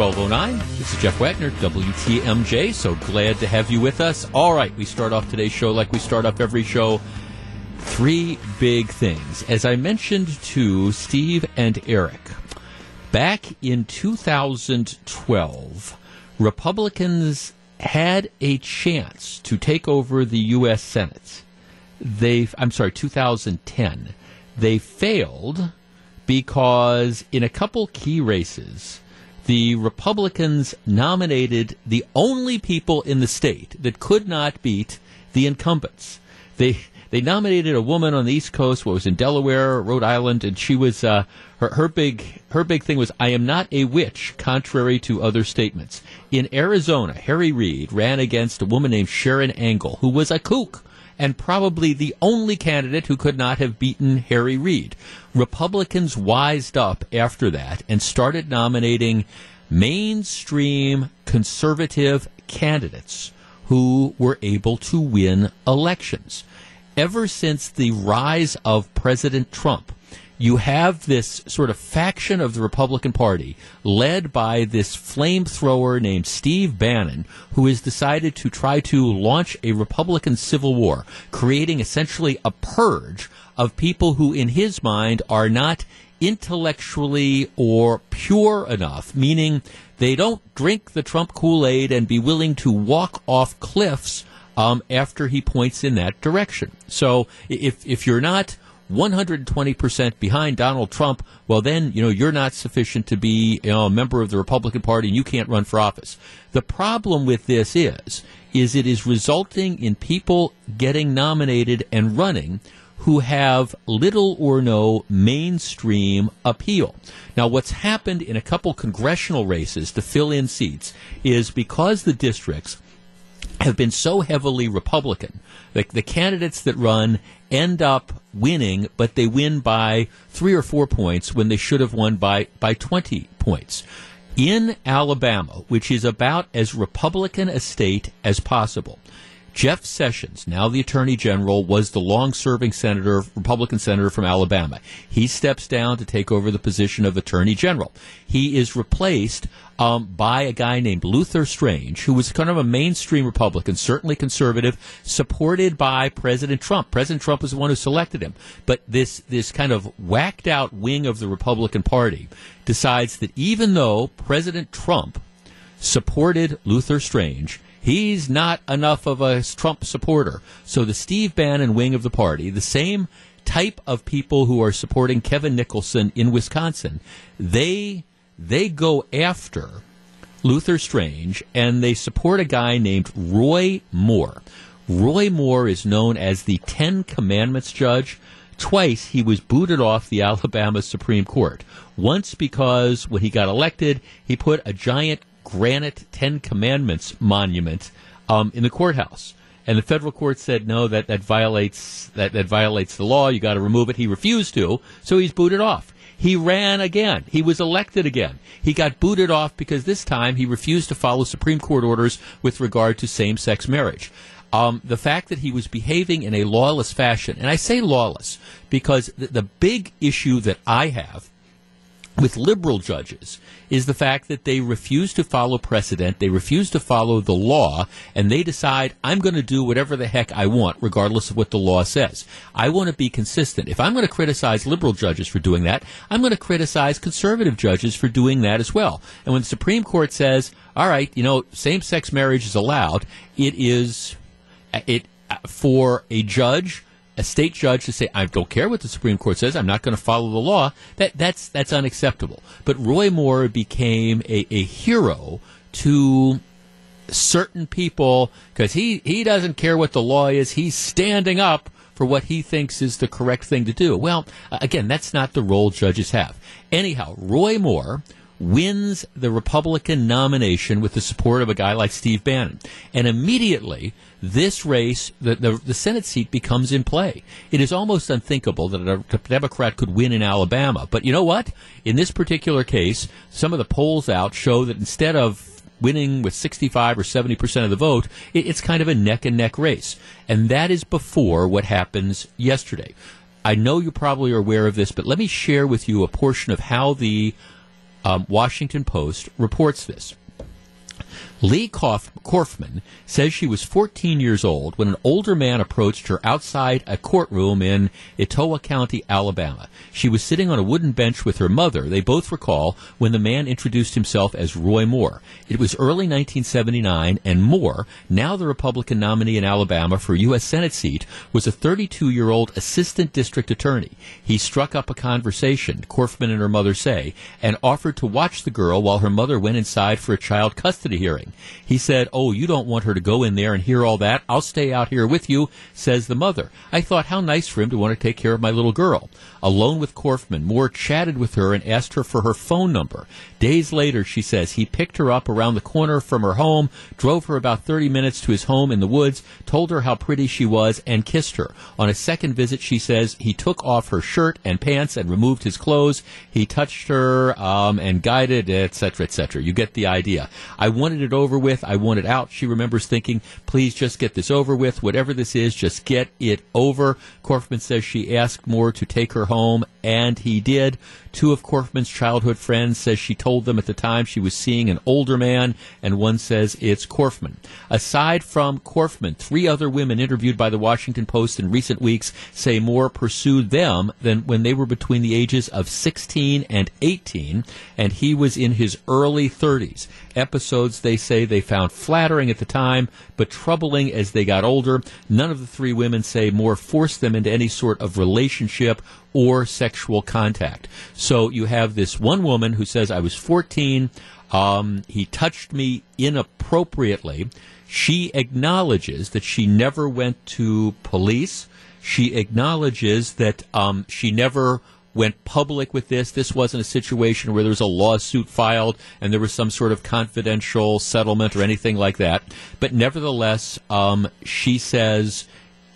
1209. This is Jeff Wagner, WTMJ. So glad to have you with us. All right, we start off today's show like we start off every show. Three big things. As I mentioned to Steve and Eric, back in 2012, Republicans had a chance to take over the U.S. Senate. They, I'm sorry, 2010. They failed because in a couple key races, the Republicans nominated the only people in the state that could not beat the incumbents. They they nominated a woman on the East Coast, what was in Delaware, Rhode Island, and she was uh, her her big her big thing was I am not a witch, contrary to other statements. In Arizona, Harry Reid ran against a woman named Sharron Angle, who was a kook and probably the only candidate who could not have beaten Harry Reid. Republicans wised up after that and started nominating mainstream conservative candidates who were able to win elections. Ever since the rise of President Trump, you have this sort of faction of the Republican Party led by this flamethrower named Steve Bannon, who has decided to try to launch a Republican civil war, creating essentially a purge of people who, in his mind, are not intellectually or pure enough, meaning they don't drink the Trump Kool Aid and be willing to walk off cliffs um, after he points in that direction. So if if you're not 120% behind Donald Trump, well, then, you know, you're not sufficient to be you know, a member of the Republican Party and you can't run for office. The problem with this is, is it is resulting in people getting nominated and running who have little or no mainstream appeal. Now, what's happened in a couple congressional races to fill in seats is because the districts have been so heavily Republican. The, the candidates that run end up winning, but they win by three or four points when they should have won by, by 20 points. In Alabama, which is about as Republican a state as possible, Jeff Sessions, now the Attorney General, was the long serving senator, Republican senator from Alabama. He steps down to take over the position of Attorney General. He is replaced um, by a guy named Luther Strange, who was kind of a mainstream Republican, certainly conservative, supported by President Trump. President Trump was the one who selected him. But this, this kind of whacked out wing of the Republican Party decides that even though President Trump supported Luther Strange, He's not enough of a Trump supporter. So the Steve Bannon wing of the party, the same type of people who are supporting Kevin Nicholson in Wisconsin, they they go after Luther Strange and they support a guy named Roy Moore. Roy Moore is known as the Ten Commandments judge. Twice he was booted off the Alabama Supreme Court. Once because when he got elected, he put a giant granite Ten Commandments monument um, in the courthouse. And the federal court said no, that, that violates that, that violates the law. You got to remove it. He refused to, so he's booted off. He ran again. He was elected again. He got booted off because this time he refused to follow Supreme Court orders with regard to same-sex marriage. Um, the fact that he was behaving in a lawless fashion, and I say lawless because the, the big issue that I have with liberal judges is the fact that they refuse to follow precedent, they refuse to follow the law, and they decide, I'm going to do whatever the heck I want, regardless of what the law says. I want to be consistent. If I'm going to criticize liberal judges for doing that, I'm going to criticize conservative judges for doing that as well. And when the Supreme Court says, all right, you know, same sex marriage is allowed, it is, it, uh, for a judge, a state judge to say, I don't care what the Supreme Court says, I'm not going to follow the law, that, that's, that's unacceptable. But Roy Moore became a, a hero to certain people because he, he doesn't care what the law is. He's standing up for what he thinks is the correct thing to do. Well, again, that's not the role judges have. Anyhow, Roy Moore wins the Republican nomination with the support of a guy like Steve Bannon. And immediately, this race, the, the, the, Senate seat becomes in play. It is almost unthinkable that a Democrat could win in Alabama. But you know what? In this particular case, some of the polls out show that instead of winning with 65 or 70 percent of the vote, it, it's kind of a neck and neck race. And that is before what happens yesterday. I know you probably are aware of this, but let me share with you a portion of how the um, Washington Post reports this. Leigh Kauf- Corfman says she was 14 years old when an older man approached her outside a courtroom in Etowah County, Alabama. She was sitting on a wooden bench with her mother. They both recall when the man introduced himself as Roy Moore. It was early 1979, and Moore, now the Republican nominee in Alabama for U.S. Senate seat, was a 32 year old assistant district attorney. He struck up a conversation, Corfman and her mother say, and offered to watch the girl while her mother went inside for a child custody hearing. He said, Oh, you don't want her to go in there and hear all that. I'll stay out here with you, says the mother. I thought, how nice for him to want to take care of my little girl. Alone with Corfman, Moore chatted with her and asked her for her phone number. Days later, she says, he picked her up around the corner from her home, drove her about 30 minutes to his home in the woods, told her how pretty she was, and kissed her. On a second visit, she says, he took off her shirt and pants and removed his clothes. He touched her um, and guided, etc., etc. You get the idea. I wanted it over with. I want it out. She remembers thinking, please just get this over with. Whatever this is, just get it over. Corfman says she asked Moore to take her home, and he did. Two of Corfman's childhood friends says she told them at the time she was seeing an older man, and one says it's Corfman. Aside from Corfman, three other women interviewed by the Washington Post in recent weeks say Moore pursued them than when they were between the ages of 16 and 18, and he was in his early 30s. Episodes they say they found flattering at the time, but troubling as they got older. None of the three women say more forced them into any sort of relationship or sexual contact. So you have this one woman who says, I was 14. Um, he touched me inappropriately. She acknowledges that she never went to police. She acknowledges that um, she never went public with this. This wasn't a situation where there was a lawsuit filed and there was some sort of confidential settlement or anything like that. But nevertheless, um, she says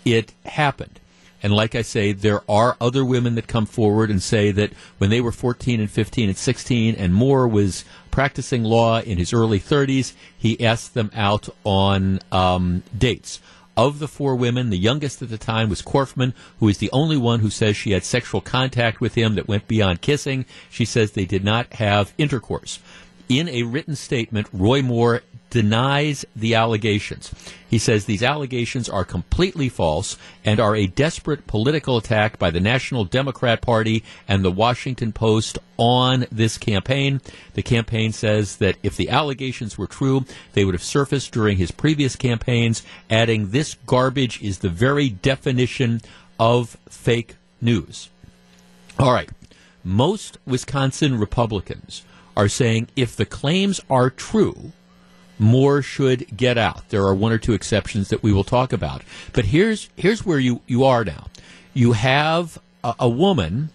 it happened. And like I say, there are other women that come forward and say that when they were 14 and 15 and 16 and Moore was practicing law in his early 30s, he asked them out on um, dates. Of the four women, the youngest at the time was Corfman, who is the only one who says she had sexual contact with him that went beyond kissing. She says they did not have intercourse. In a written statement, Roy Moore denies the allegations. He says these allegations are completely false and are a desperate political attack by the National Democrat Party and the Washington Post on this campaign. The campaign says that if the allegations were true, they would have surfaced during his previous campaigns, adding this garbage is the very definition of fake news. All right. Most Wisconsin Republicans are saying if the claims are true, Moore should get out. There are one or two exceptions that we will talk about. But here's here's where you, you are now. You have a, a woman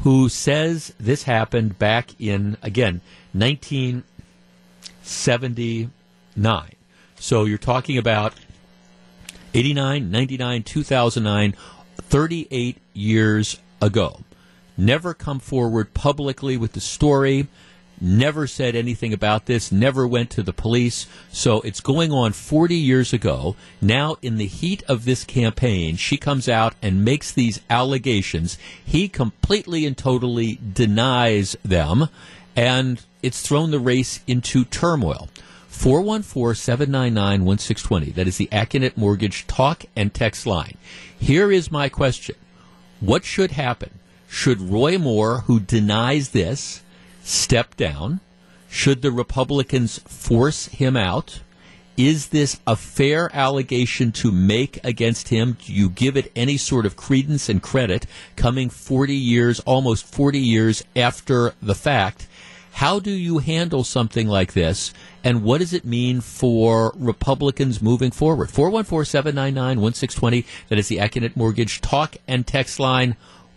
who says this happened back in again 1979. So you're talking about 89, 99, 2009, 38 years ago. Never come forward publicly with the story never said anything about this, never went to the police. So it's going on 40 years ago. Now, in the heat of this campaign, she comes out and makes these allegations. He completely and totally denies them, and it's thrown the race into turmoil. 414 799 1620. That is the Accunet Mortgage talk and text line. Here is my question What should happen? Should Roy Moore, who denies this, step down? Should the Republicans force him out? Is this a fair allegation to make against him? Do you give it any sort of credence and credit coming 40 years, almost 40 years after the fact? How do you handle something like this? And what does it mean for Republicans moving forward? 414 799 1620. That is the Accunet Mortgage talk and text line.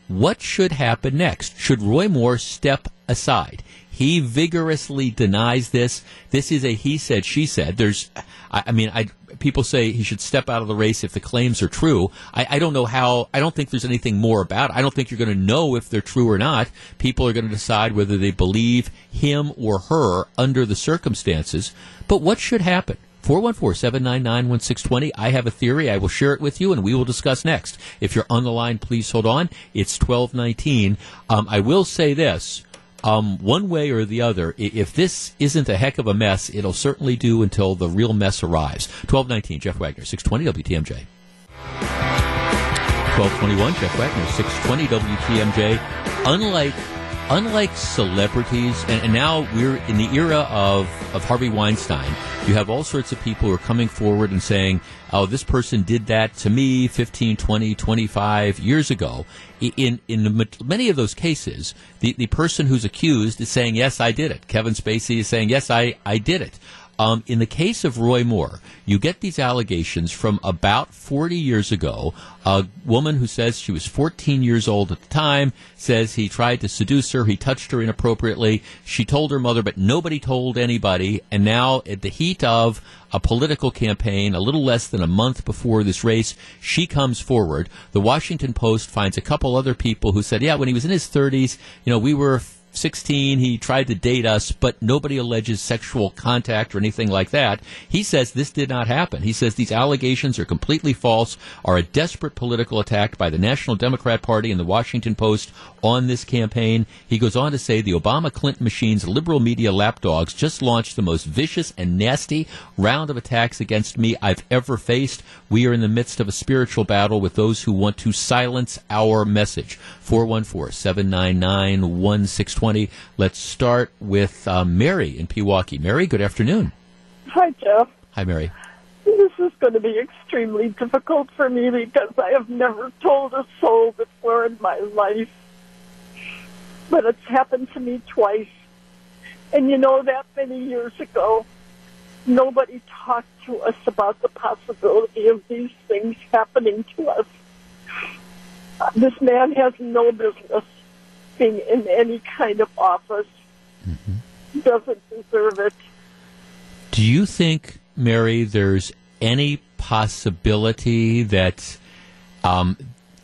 What should happen next? Should Roy Moore step aside? He vigorously denies this. This is a he said, she said. There's, I, I mean, I, people say he should step out of the race if the claims are true. I, I don't know how, I don't think there's anything more about it. I don't think you're going to know if they're true or not. People are going to decide whether they believe him or her under the circumstances. But what should happen? 414-799-1620. I have a theory. I will share it with you, and we will discuss next. If you're on the line, please hold on. It's 1219. Um, I will say this. um, one way or the other, if this isn't a heck of a mess, it'll certainly do until the real mess arrives. 1219, Jeff Wagner, 620 WTMJ. 1221, Jeff Wagner, 620 WTMJ. Unlike unlike celebrities, and, and, now we're in the era of, of Harvey Weinstein, you have all sorts of people who are coming forward and saying, oh, this person did that to me 15, 20, 25 years ago. In, in many of those cases, the, the person who's accused is saying, yes, I did it. Kevin Spacey is saying, yes, I, I did it. Um, in the case of Roy Moore, you get these allegations from about 40 years ago. A woman who says she was 14 years old at the time says he tried to seduce her, he touched her inappropriately. She told her mother, but nobody told anybody. And now, at the heat of a political campaign, a little less than a month before this race, she comes forward. The Washington Post finds a couple other people who said, yeah, when he was in his 30s, you know, we were 16, he tried to date us, but nobody alleges sexual contact or anything like that. He says this did not happen. He says these allegations are completely false, are a desperate political attack by the National Democrat Party and the Washington Post on this campaign. He goes on to say the Obama Clinton machine's liberal media lapdogs just launched the most vicious and nasty round of attacks against me I've ever faced. We are in the midst of a spiritual battle with those who want to silence our message. 414 799 1620. Let's start with uh, Mary in Pewaukee. Mary, good afternoon. Hi, Jeff. Hi, Mary. This is going to be extremely difficult for me because I have never told a soul before in my life but it's happened to me twice. And you know, that many years ago, nobody talked to us about the possibility of these things happening to us. This man has no business being in any kind of office. Mm-hmm. Doesn't deserve it. Do you think, Mary, there's any possibility that um,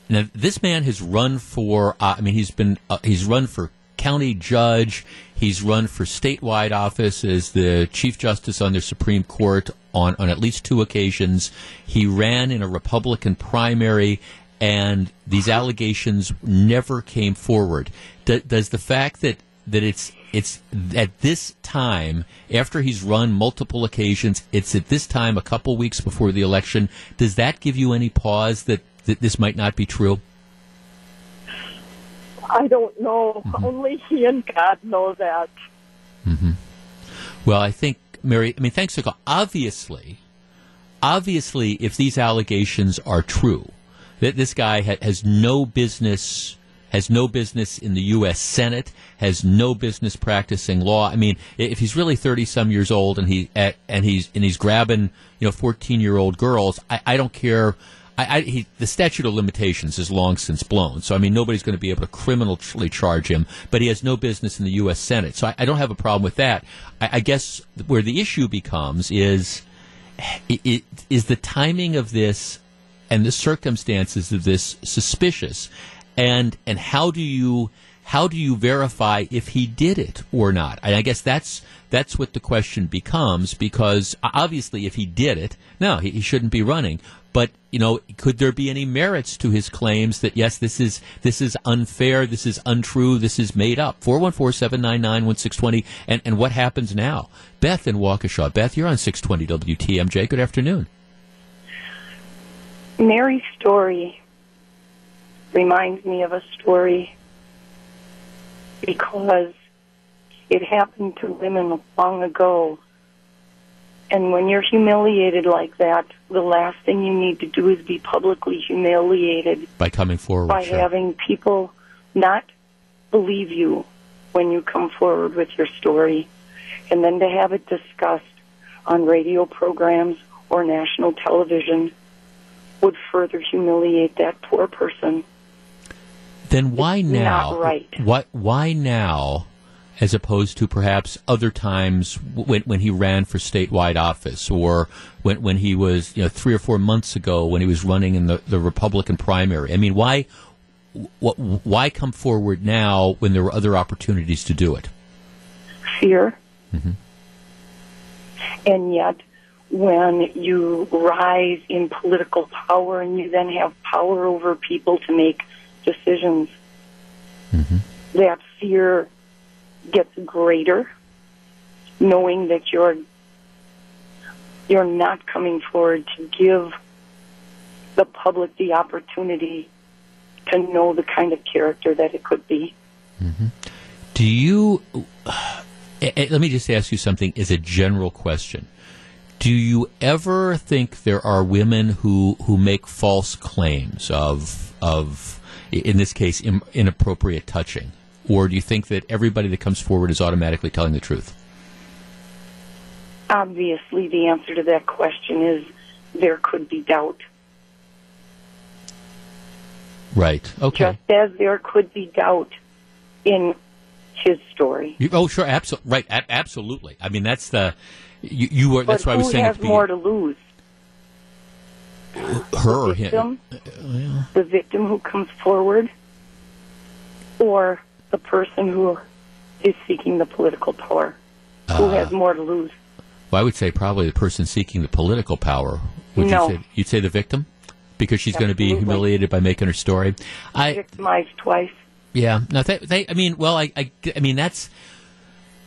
now, this man has run for, uh, I mean, he's been, uh, he's run for county judge. He's run for statewide office as the Chief Justice on the Supreme Court on, on at least two occasions. He ran in a Republican primary, and these allegations never came forward. D- does the fact that, that it's it's at this time after he's run multiple occasions it's at this time a couple weeks before the election does that give you any pause that that this might not be true? I don't know. Mm-hmm. Only he and God know that. Mm-hmm. Well, I think, Mary, I mean, thanks to Obviously, obviously, if these allegations are true, that this guy ha- has no business has no business in the U.S. Senate, has no business practicing law. I mean, if he's really thirty some years old and he and he's and he's grabbing you know fourteen year old girls, I, I don't care I, I, he, the statute of limitations is long since blown. So, I mean, nobody's going to be able to criminally charge him, but he has no business in the U.S. Senate. So, I, I don't have a problem with that. I, guess where the issue becomes is it, is the timing of this and the circumstances of this suspicious, and and how do you how do you verify if he did it or not? And I guess that's that's what the question becomes because obviously if he did it, no, he, he shouldn't be running. But you know, could there be any merits to his claims that yes, this is this is unfair, this is untrue, this is made up? Four one four seven nine nine one six twenty. And and what happens now? Beth in Waukesha. Beth, you're on six twenty WTMJ. Good afternoon. Mary's story reminds me of a story because it happened to women long ago and when you're humiliated like that, the last thing you need to do is be publicly humiliated by coming forward. By sure. having people not believe you when you come forward with your story. And then to have it discussed on radio programs or national television would further humiliate that poor person. Then why it's now? Not right. What? Why now? as opposed to perhaps other times when, when he ran for statewide office or when, when he was, you know, three or four months ago when he was running in the, the Republican primary. I mean, why, what, why come forward now when there were other opportunities to do it? Fear. Mm-hmm. And yet, when you rise in political power and you then have power over people to make decisions, mm-hmm. that fear gets greater knowing that you're you're not coming forward to give the public the opportunity to know the kind of character that it could be. Mm-hmm. Do you? Uh, let me just ask you something as a general question. Do you ever think there are women who who make false claims of of in this case inappropriate touching, or do you think that everybody that comes forward is automatically telling the truth? Obviously, the answer to that question is there could be doubt. Right. Okay. Just as there could be doubt in his story. You, oh, sure. Absolutely. Right. A- absolutely. I mean, that's the you. you were. But that's why I was saying. Who has more to lose? Her or him? The victim who comes forward, or the person who is seeking the political power. Uh, who has more to lose? Well, I would say probably the person seeking the political power. Would no. you say? You'd say the victim because she's going to be humiliated by making her story. I victimized twice. Yeah. No. They, they, I mean, well, I, I, I mean, that's.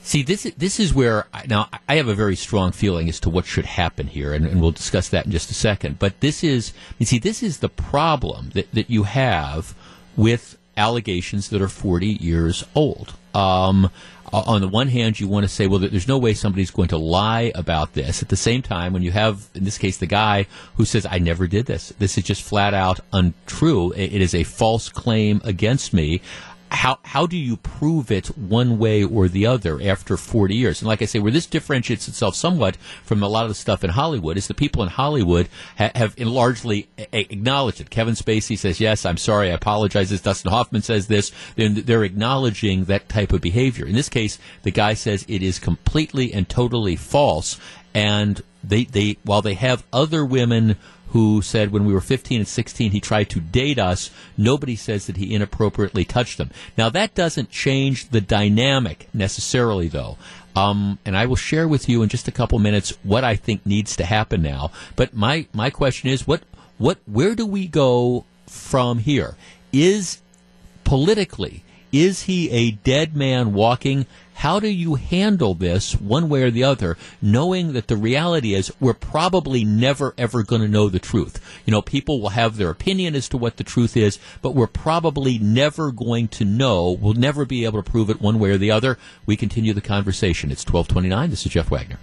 See, this is, this is where now I have a very strong feeling as to what should happen here, and, and we'll discuss that in just a second. But this is, you see, this is the problem that, that you have with allegations that are 40 years old. Um, on the one hand, you want to say, well, there's no way somebody's going to lie about this. At the same time, when you have, in this case, the guy who says, I never did this, this is just flat out untrue. it is a false claim against me how how do you prove it one way or the other after 40 years? And like I say, where this differentiates itself somewhat from a lot of the stuff in Hollywood is the people in Hollywood ha- have largely a- acknowledged it. Kevin Spacey says, "Yes, I'm sorry, I apologize." This Dustin Hoffman says this. They're, they're acknowledging that type of behavior. In this case, the guy says it is completely and totally false, and they they while they have other women who said when we were 15 and 16 he tried to date us. Nobody says that he inappropriately touched them. Now that doesn't change the dynamic necessarily, though. Um, and I will share with you in just a couple minutes what I think needs to happen now. But my my question is, what what where do we go from here? Is politically is he a dead man walking? How do you handle this one way or the other, knowing that the reality is we're probably never ever going to know the truth? You know, people will have their opinion as to what the truth is, but we're probably never going to know. We'll never be able to prove it one way or the other. We continue the conversation. It's 1229. This is Jeff Wagner.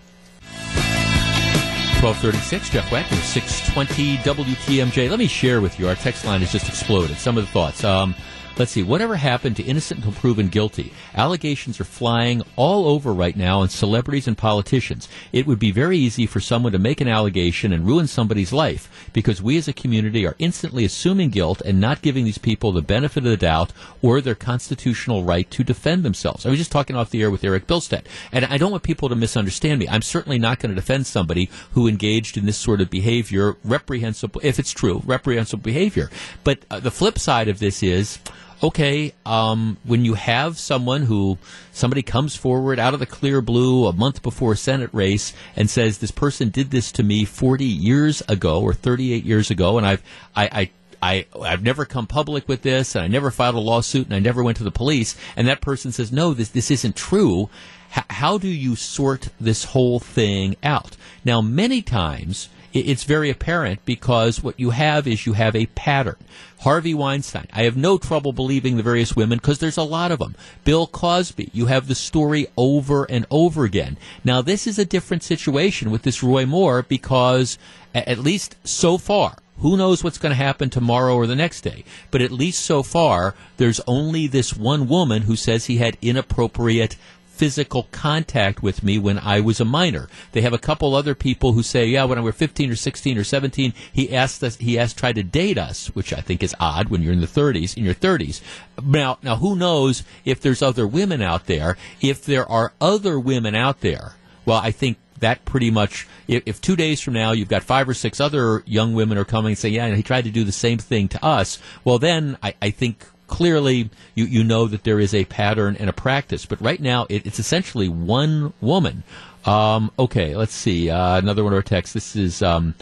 1236, Jeff Wagner, 620 WTMJ. Let me share with you, our text line has just exploded. Some of the thoughts. Um, Let's see, whatever happened to innocent until proven guilty? Allegations are flying all over right now on celebrities and politicians. It would be very easy for someone to make an allegation and ruin somebody's life because we as a community are instantly assuming guilt and not giving these people the benefit of the doubt or their constitutional right to defend themselves. I was just talking off the air with Eric Bilstead, and I don't want people to misunderstand me. I'm certainly not going to defend somebody who engaged in this sort of behavior, reprehensible, if it's true, reprehensible behavior. But uh, the flip side of this is, okay, um, when you have someone who somebody comes forward out of the clear blue a month before a Senate race and says this person did this to me 40 years ago or 38 years ago, and I've I, I I, I've never come public with this, and I never filed a lawsuit, and I never went to the police. And that person says, no, this this isn't true. H- how do you sort this whole thing out? Now, many times it's very apparent because what you have is you have a pattern. Harvey Weinstein, I have no trouble believing the various women because there's a lot of them. Bill Cosby, you have the story over and over again. Now, this is a different situation with this Roy Moore because, at least so far, who knows what's going to happen tomorrow or the next day? But at least so far, there's only this one woman who says he had inappropriate physical contact with me when I was a minor. They have a couple other people who say, yeah, when I was 15 or 16 or 17, he asked us, he asked, tried to date us, which I think is odd when you're in the 30s, in your 30s. Now, now who knows if there's other women out there? If there are other women out there, well, I think that pretty much if, if, two days from now you've got five or six other young women are coming and say yeah he tried to do the same thing to us well then i, I think clearly you, you know that there is a pattern and a practice. But right now, it, it's essentially one woman. Um, okay, let's see. Uh, another one of our texts. This is um,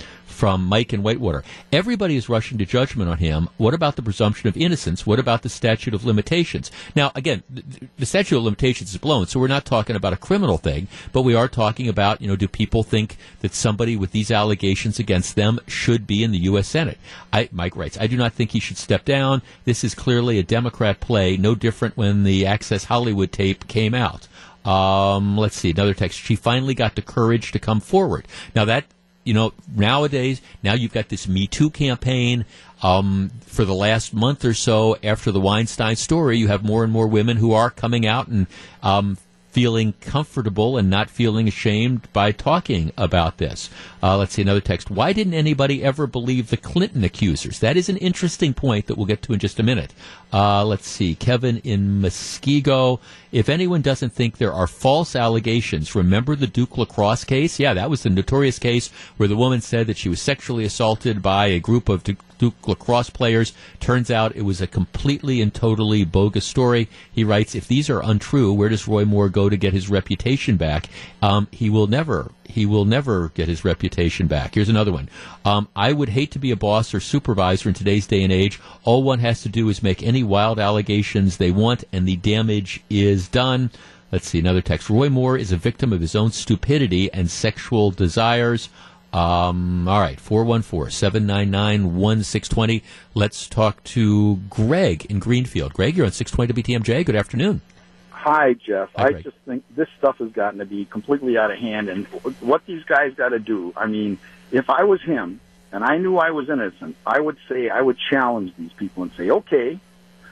from Mike and Whitewater. Everybody is rushing to judgment on him. What about the presumption of innocence? What about the statute of limitations? Now, again, the, the statute of limitations is blown, so we're not talking about a criminal thing, but we are talking about, you know, do people think that somebody with these allegations against them should be in the U.S. Senate? I, Mike writes, I do not think he should step down. This is clearly a Democrat play, no different when the Access Hollywood tape came out. Um, let's see, another text. She finally got the courage to come forward. Now that you know, nowadays, now you've got this Me Too campaign. Um, for the last month or so after the Weinstein story, you have more and more women who are coming out and um, feeling comfortable and not feeling ashamed by talking about this. Uh, let's see another text. Why didn't anybody ever believe the Clinton accusers? That is an interesting point that we'll get to in just a minute. Uh, let's see. Kevin in Muskego. If anyone doesn't think there are false allegations, remember the Duke lacrosse case? Yeah, that was the notorious case where the woman said that she was sexually assaulted by a group of Duke Duke lacrosse players. Turns out it was a completely and totally bogus story. He writes, if these are untrue, where does Roy Moore go to get his reputation back? Um, he will never, he will never get his reputation back. Here's another one. Um, I would hate to be a boss or supervisor in today's day and age. All one has to do is make any wild allegations they want, and the damage is done. Let's see another text. Roy Moore is a victim of his own stupidity and sexual desires. Um, all right, 414 799 1620. Let's talk to Greg in Greenfield. Greg, you're on 620 WTMJ. Good afternoon. Hi, Jeff. Hi, I Greg. just think this stuff has gotten to be completely out of hand. And what these guys got to do, I mean, if I was him and I knew I was innocent, I would say, I would challenge these people and say, okay,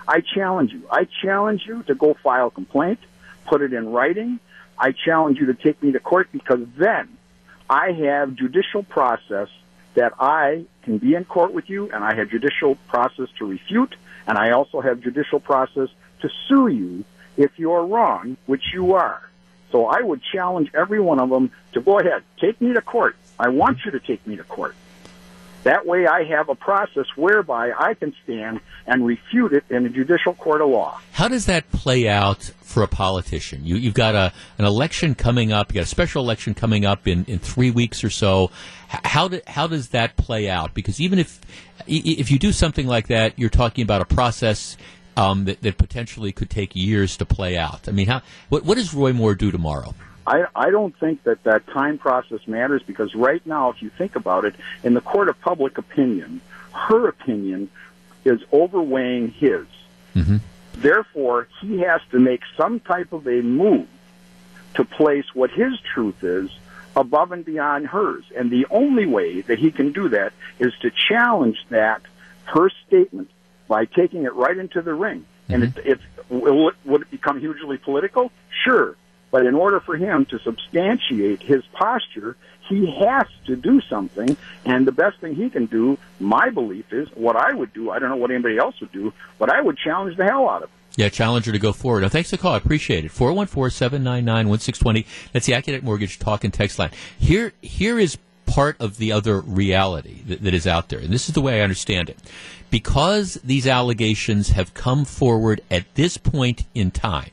I challenge you. I challenge you to go file a complaint, put it in writing. I challenge you to take me to court because then I have judicial process that I can be in court with you and I have judicial process to refute and I also have judicial process to sue you if you're wrong, which you are. So I would challenge every one of them to go ahead, take me to court. I want you to take me to court. That way I have a process whereby I can stand and refute it in a judicial court of law. How does that play out for a politician? You, you've got a, an election coming up. you've got a special election coming up in, in three weeks or so. How do, how does that play out? Because even if if you do something like that, you're talking about a process um, that, that potentially could take years to play out. I mean, how what, what does Roy Moore do tomorrow? I, I don't think that that time process matters because right now, if you think about it, in the court of public opinion, her opinion is overweighing his. Mm-hmm. Therefore, he has to make some type of a move to place what his truth is above and beyond hers. And the only way that he can do that is to challenge that, her statement, by taking it right into the ring. And mm-hmm. it, it's, will it, would it become hugely political? Sure. But in order for him to substantiate his posture, he has to do something. And the best thing he can do, my belief is, what I would do, I don't know what anybody else would do, but I would challenge the hell out of him. Yeah, challenger to go forward. Now, thanks for the call. I appreciate it. 414-799-1620. That's the Accunet Mortgage talk and text line. Here, here is part of the other reality that, that is out there, and this is the way I understand it. Because these allegations have come forward at this point in time,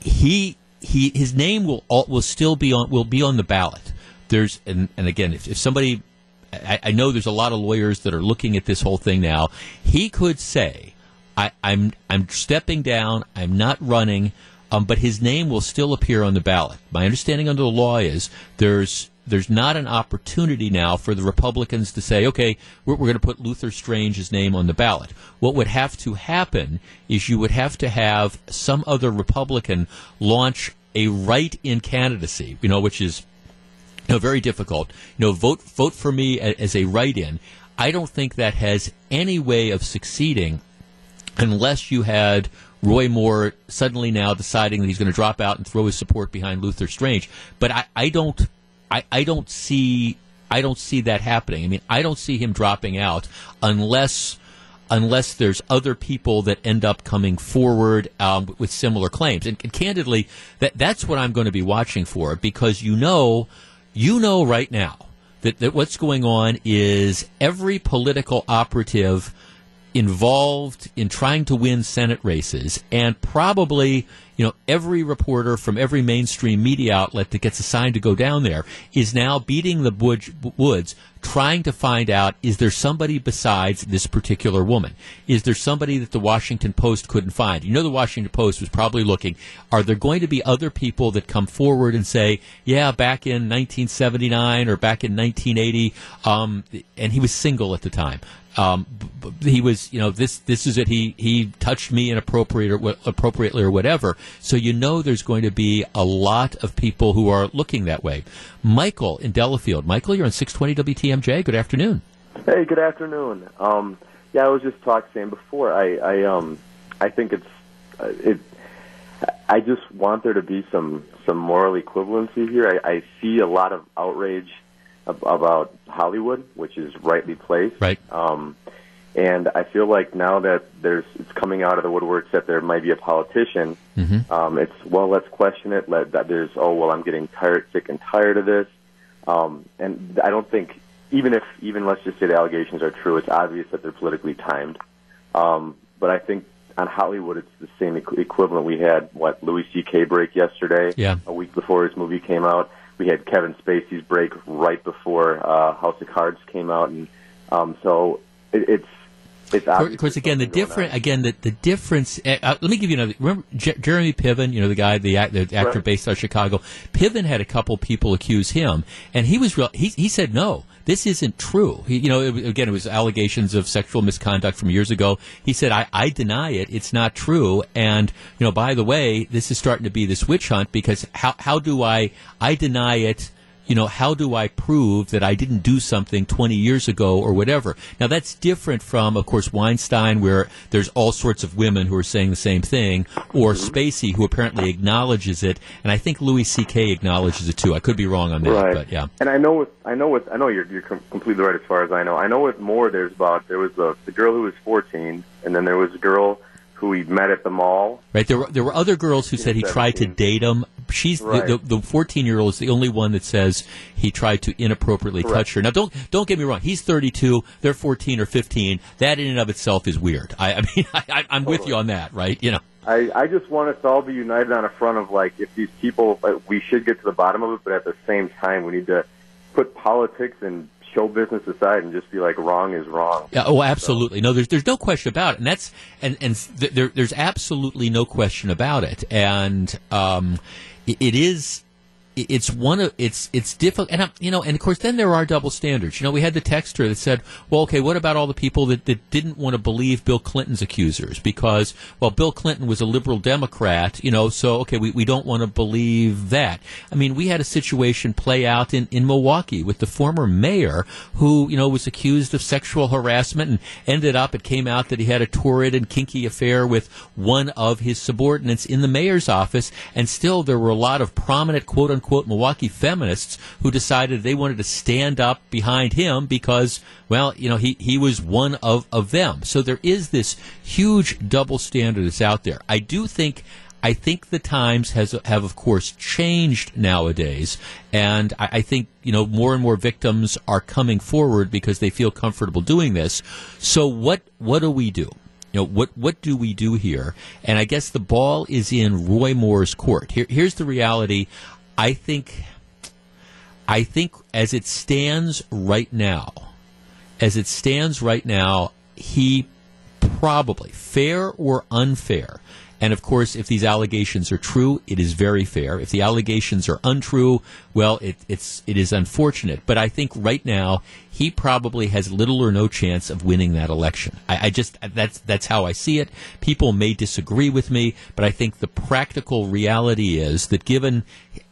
he he his name will will still be on will be on the ballot. There's and, and again, if, if somebody, I, I know there's a lot of lawyers that are looking at this whole thing now. He could say, I, I'm I'm stepping down. I'm not running. Um, but his name will still appear on the ballot. My understanding under the law is there's there's not an opportunity now for the Republicans to say, okay, we're, we're going to put Luther Strange's name on the ballot. What would have to happen is you would have to have some other Republican launch a right in candidacy, you know, which is you know, very difficult. You know, vote vote for me as a write-in. I don't think that has any way of succeeding unless you had Roy Moore suddenly now deciding that he's going to drop out and throw his support behind Luther Strange. But I, I don't, I, I don't see, I don't see that happening. I mean, I don't see him dropping out unless, unless there's other people that end up coming forward um, with similar claims. And, and candidly, that that's what I'm going to be watching for because you know, you know right now that, that what's going on is every political operative involved in trying to win Senate races and probably you know, every reporter from every mainstream media outlet that gets assigned to go down there is now beating the woods trying to find out is there somebody besides this particular woman? Is there somebody that the Washington Post couldn't find? You know, the Washington Post was probably looking, are there going to be other people that come forward and say, yeah, back in 1979 or back in 1980, um, and he was single at the time. Um, he was, you know, this this is it. He he touched me inappropriate or, appropriately or whatever. So you know, there's going to be a lot of people who are looking that way. Michael in Delafield. Michael, you're on 620 WTMJ. Good afternoon. Hey, good afternoon. Um, yeah, I was just talking saying before. I I um I think it's uh, it. I just want there to be some some moral equivalency here. I, I see a lot of outrage about Hollywood, which is rightly placed. Right. Um, and I feel like now that there's it's coming out of the woodworks that there might be a politician. Mm-hmm. Um, it's well, let's question it. Let that there's oh well, I'm getting tired, sick and tired of this. Um, and I don't think even if even let's just say the allegations are true, it's obvious that they're politically timed. Um, but I think on Hollywood, it's the same equ- equivalent. We had what Louis C.K. break yesterday, yeah. a week before his movie came out we had Kevin Spacey's break right before uh, House of Cards came out, and um, so it, it's it's of course again the different again the, the difference uh, uh, let me give you another remember J- jeremy piven you know the guy the, act, the actor right. based out of chicago piven had a couple people accuse him and he was real he, he said no this isn't true. He, you know, it, again, it was allegations of sexual misconduct from years ago. He said, I, I deny it. It's not true. And, you know, by the way, this is starting to be this witch hunt because how, how do I, I deny it you know, how do I prove that I didn't do something 20 years ago or whatever? Now, that's different from, of course, Weinstein, where there's all sorts of women who are saying the same thing, or mm-hmm. Spacey, who apparently acknowledges it, and I think Louis C.K. acknowledges it too. I could be wrong on that, right. but yeah. And I know with, I know with, I know you're, you're completely right as far as I know. I know with more, there's about, there was a, the girl who was 14, and then there was a girl who he met at the mall. Right. There were there were other girls who said he tried to date him. She's right. the, the 14 year old is the only one that says he tried to inappropriately Correct. touch her. Now don't don't get me wrong. He's 32. They're 14 or 15. That in and of itself is weird. I, I mean I, am totally. with you on that. Right. You know. I, I just want us all to all be united on a front of like if these people we should get to the bottom of it, but at the same time we need to put politics and show business aside and just be like wrong is wrong. Yeah, oh, absolutely. So. No, there's there's no question about it, and that's and and th- there, there's absolutely no question about it, and um, it, it is it's one of it's it's difficult, and I'm, you know, and of course, then there are double standards. You know, we had the texter that said, "Well, okay, what about all the people that, that didn't want to believe Bill Clinton's accusers because, well, Bill Clinton was a liberal Democrat, you know, so okay, we, we don't want to believe that." I mean, we had a situation play out in in Milwaukee with the former mayor who you know was accused of sexual harassment and ended up it came out that he had a torrid and kinky affair with one of his subordinates in the mayor's office, and still there were a lot of prominent quote unquote quote Milwaukee feminists who decided they wanted to stand up behind him because, well, you know, he, he was one of, of them. So there is this huge double standard that's out there. I do think I think the times has have of course changed nowadays, and I, I, think you know more and more victims are coming forward because they feel comfortable doing this. So what what do we do? You know what what do we do here? And I guess the ball is in Roy Moore's court. Here, here's the reality. I think, I think as it stands right now, as it stands right now, he probably, fair or unfair, and of course, if these allegations are true, it is very fair. If the allegations are untrue, well, it, it's it is unfortunate. But I think right now he probably has little or no chance of winning that election. I, I just that's that's how I see it. People may disagree with me, but I think the practical reality is that given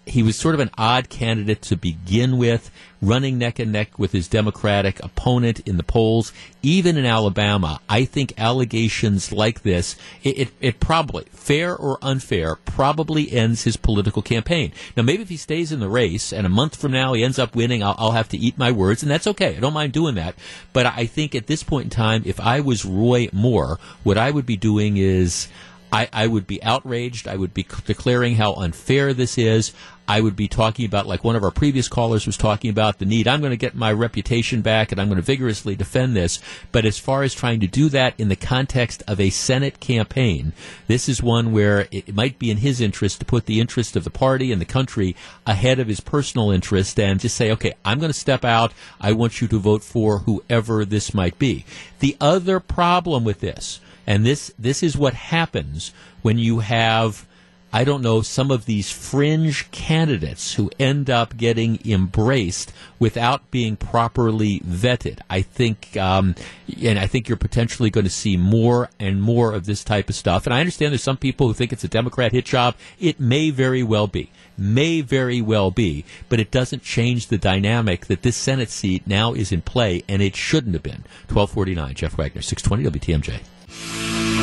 he was sort of an odd candidate to begin with, running neck and neck with his Democratic opponent in the polls. Even in Alabama, I think allegations like this, it, it, it, probably, fair or unfair, probably ends his political campaign. Now, maybe if he stays in the race and a month from now he ends up winning, I'll, I'll have to eat my words, and that's okay. I don't mind doing that. But I think at this point in time, if I was Roy Moore, what I would be doing is I, I would be outraged. I would be declaring how unfair this is. I would be talking about, like one of our previous callers was talking about, the need. I'm going to get my reputation back and I'm going to vigorously defend this. But as far as trying to do that in the context of a Senate campaign, this is one where it might be in his interest to put the interest of the party and the country ahead of his personal interest and just say, okay, I'm going to step out. I want you to vote for whoever this might be. The other problem with this, and this, this is what happens when you have I don't know, some of these fringe candidates who end up getting embraced without being properly vetted. I think, um, and I think you're potentially going to see more and more of this type of stuff. And I understand there's some people who think it's a Democrat hit job. It may very well be. May very well be, but it doesn't change the dynamic that this Senate seat now is in play, and it shouldn't have been. 1249, Jeff Wagner, 620 WTMJ.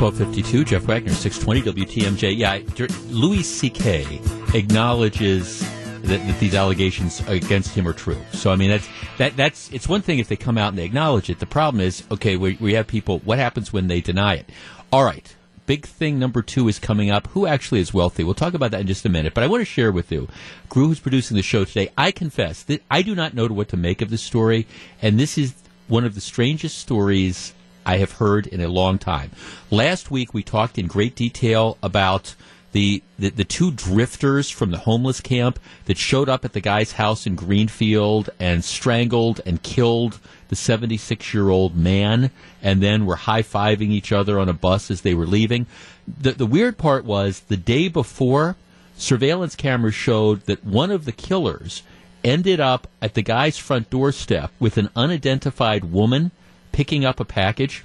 1252, Jeff Wagner, 620 WTMJ. Yeah, Louis C.K. acknowledges that, that, these allegations against him are true. So I mean that's that that's it's one thing if they come out and they acknowledge it. The problem is okay, we, we have people. What happens when they deny it? All right. Big thing number two is coming up. Who actually is wealthy? We'll talk about that in just a minute. But I want to share with you, Gru, who's producing the show today. I confess that I do not know what to make of this story, and this is one of the strangest stories I have heard in a long time. Last week we talked in great detail about the, the, the two drifters from the homeless camp that showed up at the guy's house in Greenfield and strangled and killed the 76 year old man and then were high fiving each other on a bus as they were leaving. The, the weird part was the day before, surveillance cameras showed that one of the killers ended up at the guy's front doorstep with an unidentified woman picking up a package.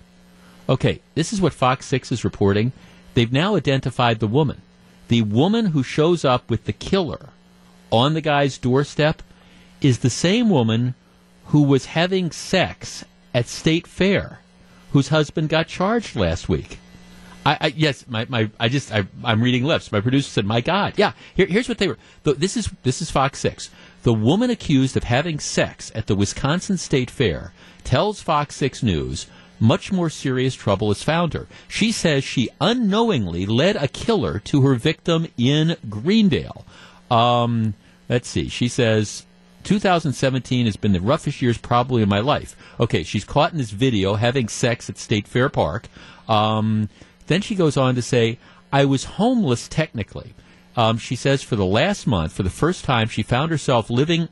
Okay, this is what Fox 6 is reporting. They've now identified the woman. The woman who shows up with the killer on the guy's doorstep is the same woman who was having sex at State Fair, whose husband got charged last week. I, I yes, my, my I just I, am reading lips. My producer said, "My God, yeah." Here, here's what they were. This is this is Fox Six. The woman accused of having sex at the Wisconsin State Fair tells Fox 6 News much more serious trouble has found her. She says she unknowingly led a killer to her victim in Greendale. Um, let's see. She says 2017 has been the roughest years probably in my life. Okay, she's caught in this video having sex at State Fair Park. Um, then she goes on to say, I was homeless technically. Um, she says for the last month, for the first time, she found herself living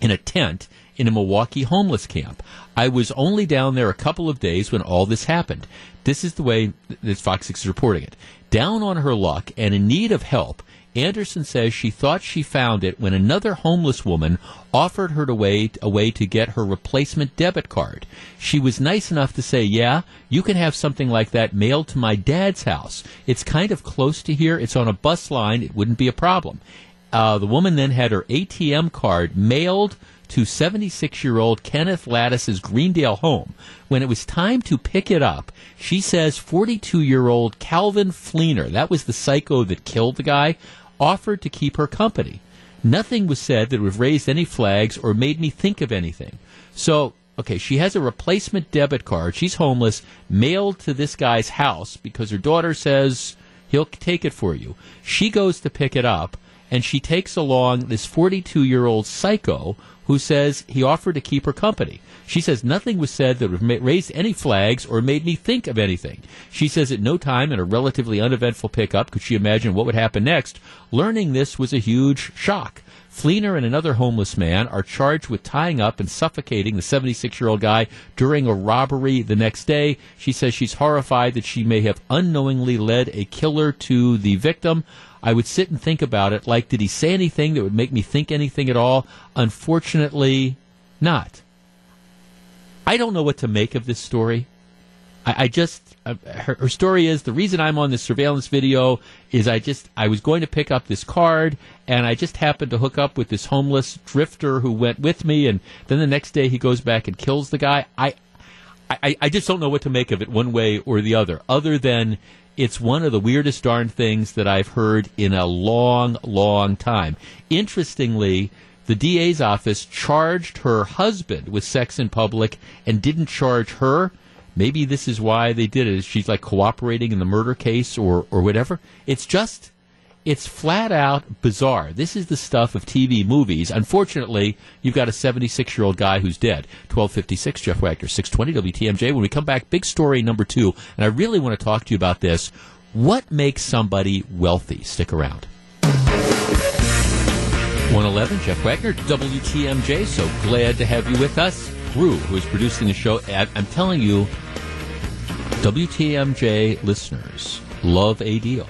in a tent in a Milwaukee homeless camp. I was only down there a couple of days when all this happened. This is the way that Fox 6 is reporting it. Down on her luck and in need of help, Anderson says she thought she found it when another homeless woman offered her to wait a way to get her replacement debit card. She was nice enough to say, "Yeah, you can have something like that mailed to my dad's house. It's kind of close to here. It's on a bus line. It wouldn't be a problem." Uh, the woman then had her ATM card mailed to 76 year old Kenneth Lattis's Greendale home. When it was time to pick it up, she says 42 year old Calvin Fleener, that was the psycho that killed the guy, offered to keep her company. Nothing was said that would have raised any flags or made me think of anything. So, okay, she has a replacement debit card. She's homeless, mailed to this guy's house because her daughter says he'll take it for you. She goes to pick it up and she takes along this 42 year old psycho who says he offered to keep her company. She says nothing was said that would raise any flags or made me think of anything. She says at no time in a relatively uneventful pickup could she imagine what would happen next. Learning this was a huge shock. Fleener and another homeless man are charged with tying up and suffocating the 76 year old guy during a robbery the next day. She says she's horrified that she may have unknowingly led a killer to the victim. I would sit and think about it like, did he say anything that would make me think anything at all? Unfortunately, not. I don't know what to make of this story. I, I just, uh, her, her, story is the reason I'm on this surveillance video is I just, I was going to pick up this card and I just happened to hook up with this homeless drifter who went with me and then the next day he goes back and kills the guy. I, I, I just don't know what to make of it one way or the other, other than it's one of the weirdest darn things that I've heard in a long, long time. Interestingly, the DA's office charged her husband with sex in public and didn't charge her. Maybe this is why they did it. She's like cooperating in the murder case or, or whatever. It's just, it's flat out bizarre. This is the stuff of TV movies. Unfortunately, you've got a 76 year old guy who's dead. 1256, Jeff Wagner, 620 WTMJ. When we come back, big story number two. And I really want to talk to you about this. What makes somebody wealthy? Stick around. 111, Jeff Wagner, WTMJ. So glad to have you with us. Rue, who is producing the show. I'm telling you, WTMJ listeners love a deal.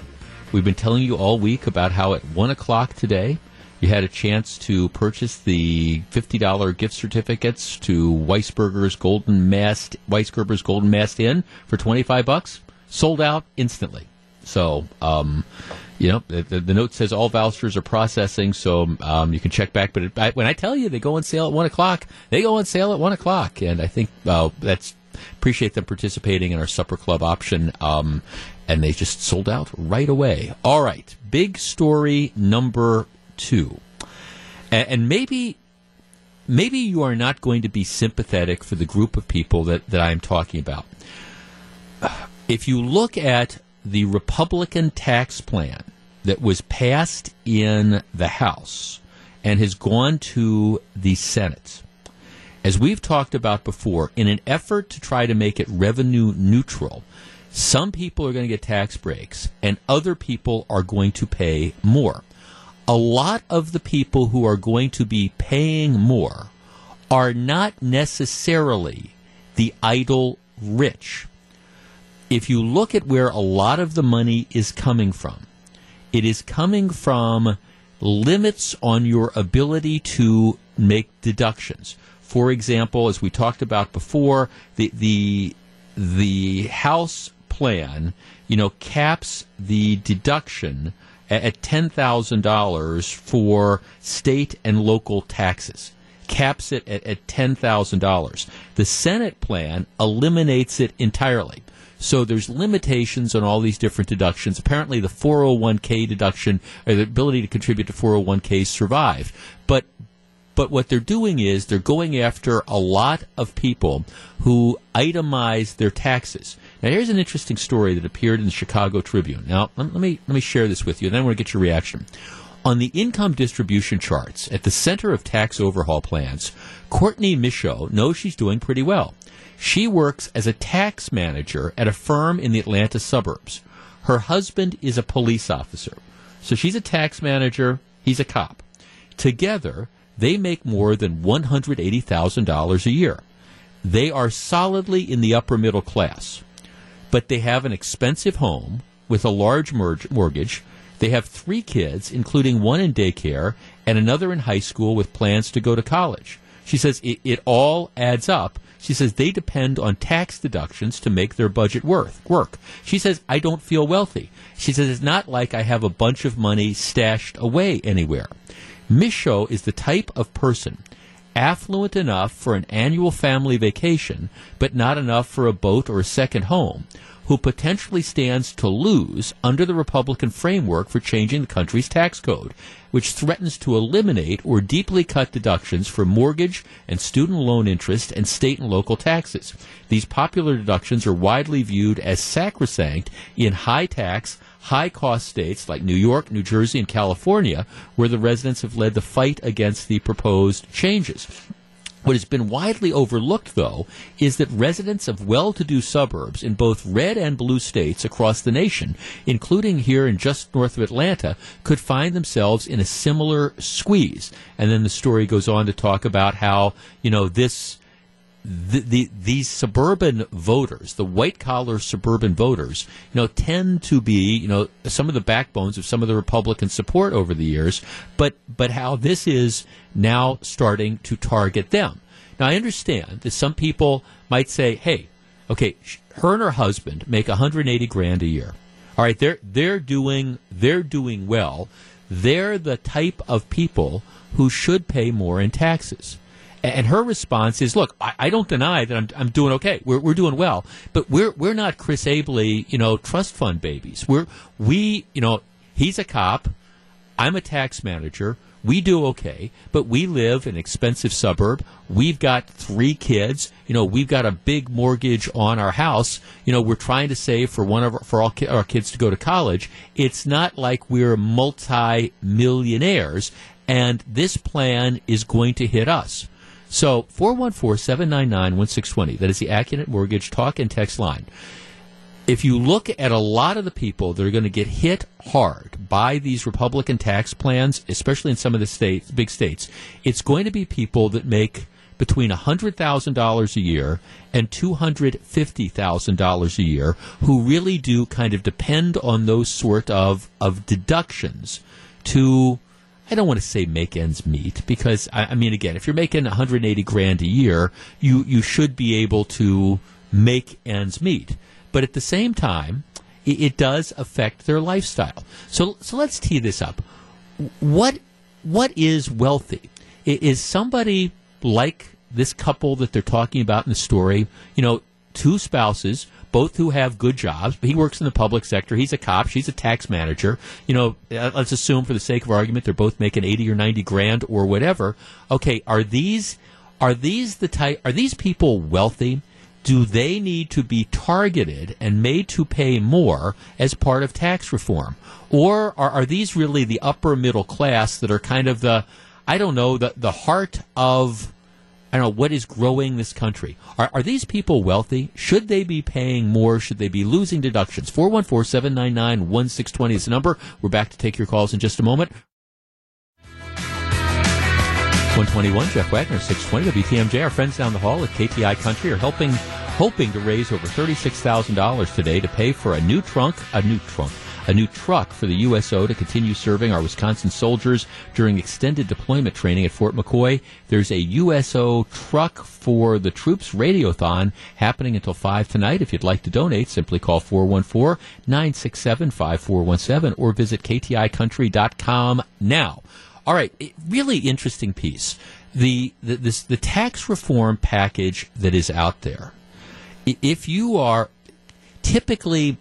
We've been telling you all week about how at 1 o'clock today, you had a chance to purchase the $50 gift certificates to Weisberger's Golden Mast, Weissgerber's Golden Mast Inn for 25 bucks. Sold out instantly. So, um, you know, the, the, note says all vouchers are processing, so um, you can check back. But it, I, when I tell you they go on sale at 1 o'clock, they go on sale at 1 o'clock. And I think uh, that's appreciate them participating in our supper club option. Um, and they just sold out right away. All right, big story number two, and, and maybe maybe you are not going to be sympathetic for the group of people that, that I am talking about. If you look at the Republican tax plan that was passed in the House and has gone to the Senate, as we've talked about before, in an effort to try to make it revenue neutral, some people are going to get tax breaks and other people are going to pay more. A lot of the people who are going to be paying more are not necessarily the idle rich. If you look at where a lot of the money is coming from, it is coming from limits on your ability to make deductions. For example, as we talked about before, the the the House plan, you know, caps the deduction at, at $10,000 for state and local taxes. Caps it at, at $10,000. The Senate plan eliminates it entirely. So there's limitations on all these different deductions. Apparently, the 401k deduction or the ability to contribute to 401ks survive. But but what they're doing is they're going after a lot of people who itemize their taxes. Now, here's an interesting story that appeared in the Chicago Tribune. Now, let, me let me share this with you, and then I want to get your reaction. On the income distribution charts at the center of tax overhaul plans, Courtney Michaud knows she's doing pretty well. She works as a tax manager at a firm in the Atlanta suburbs. Her husband is a police officer. So she's a tax manager, he's a cop. Together, they make more than $180,000 a year. They are solidly in the upper middle class, but they have an expensive home with a large mortgage. They have three kids, including one in daycare and another in high school with plans to go to college. She says it, it all adds up. She says they depend on tax deductions to make their budget worth, work. She says, I don't feel wealthy. She says, it's not like I have a bunch of money stashed away anywhere. Michaud is the type of person affluent enough for an annual family vacation, but not enough for a boat or a second home, who potentially stands to lose under the Republican framework for changing the country's tax code, which threatens to eliminate or deeply cut deductions for mortgage and student loan interest and state and local taxes. These popular deductions are widely viewed as sacrosanct in high tax, high cost states like New York, New Jersey, and California, where the residents have led the fight against the proposed changes. What has been widely overlooked, though, is that residents of well to do suburbs in both red and blue states across the nation, including here in just north of Atlanta, could find themselves in a similar squeeze. And then the story goes on to talk about how, you know, this the, the, these suburban voters, the white collar suburban voters, you know, tend to be, you know, some of the backbones of some of the Republican support over the years, but but how this is now starting to target them. Now I understand that some people might say, "Hey, okay, her and her husband make 180 grand a year. All right, they're they're doing they're doing well. They're the type of people who should pay more in taxes." And her response is, "Look, I, I don't deny that I'm, I'm doing okay. We're, we're doing well, but we're we're not Chris Abele, you know, trust fund babies. We're we, you know, he's a cop. I'm a tax manager. we do okay, but we live in an expensive suburb. We've got three kids. You know, we've got a big mortgage on our house. You know, we're trying to save for one of our, for all ki- our kids to go to college. It's not like we're multi millionaires, and this plan is going to hit us. So 414-799-1620. That is the Accunet Mortgage talk and text line if you look at a lot of the people that are going to get hit hard by these Republican tax plans, especially in some of the states, big states, it's going to be people that make between $100,000 a year and $250,000 a year who really do kind of depend on those sort of, of deductions to I don't want to say make ends meet because I, I mean again, if you're making 180 grand a year, you you should be able to make ends meet but at the same time, it, it does affect their lifestyle. So, so let's tee this up. What what is wealthy? Is somebody like this couple that they're talking about in the story? You know, two spouses, both who have good jobs. He works in the public sector. He's a cop. She's a tax manager. You know, uh, let's assume for the sake of argument, they're both making eighty or ninety grand or whatever. Okay, are these are these the type? Are these people wealthy? do they need to be targeted and made to pay more as part of tax reform? Or are, are these really the upper middle class that are kind of the, I don't know, the, the heart of, I don't know, what is growing this country? Are, are these people wealthy? Should they be paying more? Should they be losing deductions? 414 799 1620 is the number. We're back to take your calls in just a moment. 121, Jeff Wagner, 620 WTMJ. Our friends down the hall at KTI Country are helping, hoping to raise over $36,000 today to pay for a new trunk, a new trunk, a new truck for the USO to continue serving our Wisconsin soldiers during extended deployment training at Fort McCoy. There's a USO truck for the troops radiothon happening until 5 tonight. If you'd like to donate, simply call 414-967-5417 or visit kticountry.com now. All right, really interesting piece. The, the this the tax reform package that is out there. If you are typically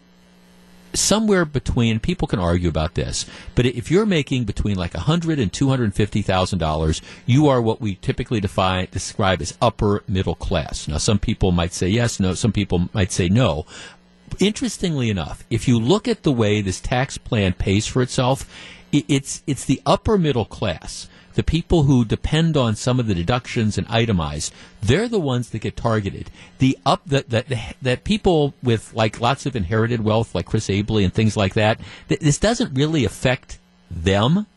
somewhere between people can argue about this but if you're making between like a hundred and two hundred and fifty thousand dollars you are what we typically define describe as upper middle class. Now some people might say yes no some people might say no. Interestingly enough if you look at the way this tax plan pays for itself it's it's the upper middle class, the people who depend on some of the deductions and itemize. They're the ones that get targeted. The up that that that people with like lots of inherited wealth, like Chris Abele and things like that. this doesn't really affect them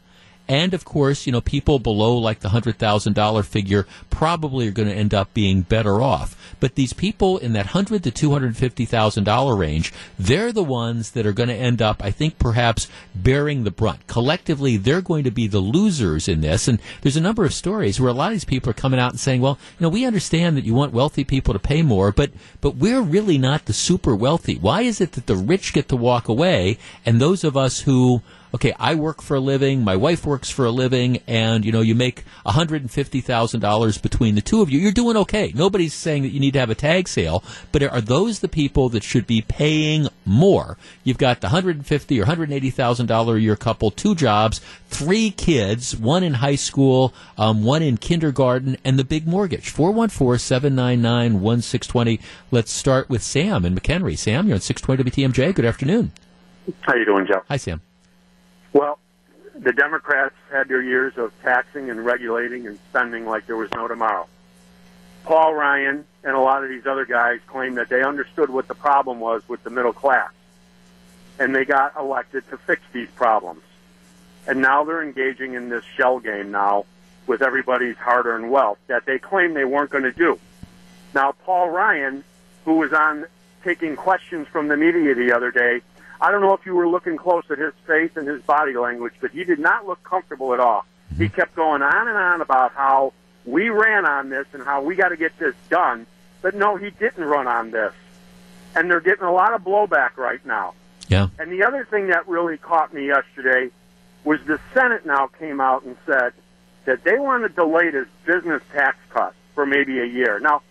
and of course, you know, people below like the $100,000 figure probably are going to end up being better off. But these people in that 100 to $250,000 range, they're the ones that are going to end up, I think, perhaps bearing the brunt. Collectively, they're going to be the losers in this. And there's a number of stories where a lot of these people are coming out and saying, well, you know, we understand that you want wealthy people to pay more, but, but we're really not the super wealthy. Why is it that the rich get to walk away and those of us who okay, I work for a living, my wife works for a living, and you know you make one hundred and fifty thousand dollars between the two of you. You're doing okay. Nobody's saying that you need to have a tag sale, but are those the people that should be paying more? You've got the hundred and fifty or hundred and eighty thousand dollar a year couple, two jobs, three kids, one in high school, um, one in kindergarten, and the big mortgage. 414 799 1620. Let's start with Sam in McHenry. Sam, you're on 620 WTMJ. Good afternoon. How you doing, Jeff? Hi, Sam. Well, the Democrats had their years of taxing and regulating and spending like there was no tomorrow. Paul Ryan and a lot of these other guys claim that they understood what the problem was with the middle class. And they got elected to fix these problems. And now they're engaging in this shell game now with everybody's hard earned wealth that they claim they weren't going to do. Now, Paul Ryan, who was on taking questions from the media the other day, I don't know if you were looking close at his face and his body language, but he did not look comfortable at all. He mm-hmm. kept going on and on about how we ran on this and how we got to get this done. But no, he didn't run on this. And they're getting a lot of blowback right now. Yeah. And the other thing that really caught me yesterday was the Senate now came out and said that they want to delay this business tax cut for maybe a year. Now,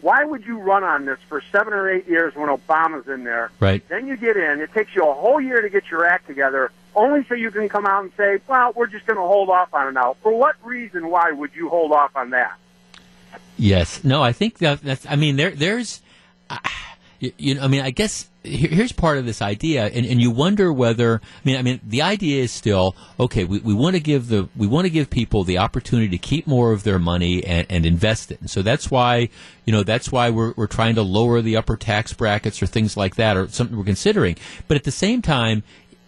why would you run on this for seven or eight years when Obama's in there? Right. Then you get in. It takes you a whole year to get your act together, only so you can come out and say, well, we're just going to hold off on it now. For what reason? Why would you hold off on that? Yes. No, I think that, that's. I mean, there, there's. Uh, you, you, know, I mean, I guess here, here's part of this idea, and, and you wonder whether. I mean, I mean, the idea is still okay. We, we want to give the we want to give people the opportunity to keep more of their money and, and invest it. And so that's why you know that's why we're we're trying to lower the upper tax brackets or things like that, or something we're considering. But at the same time,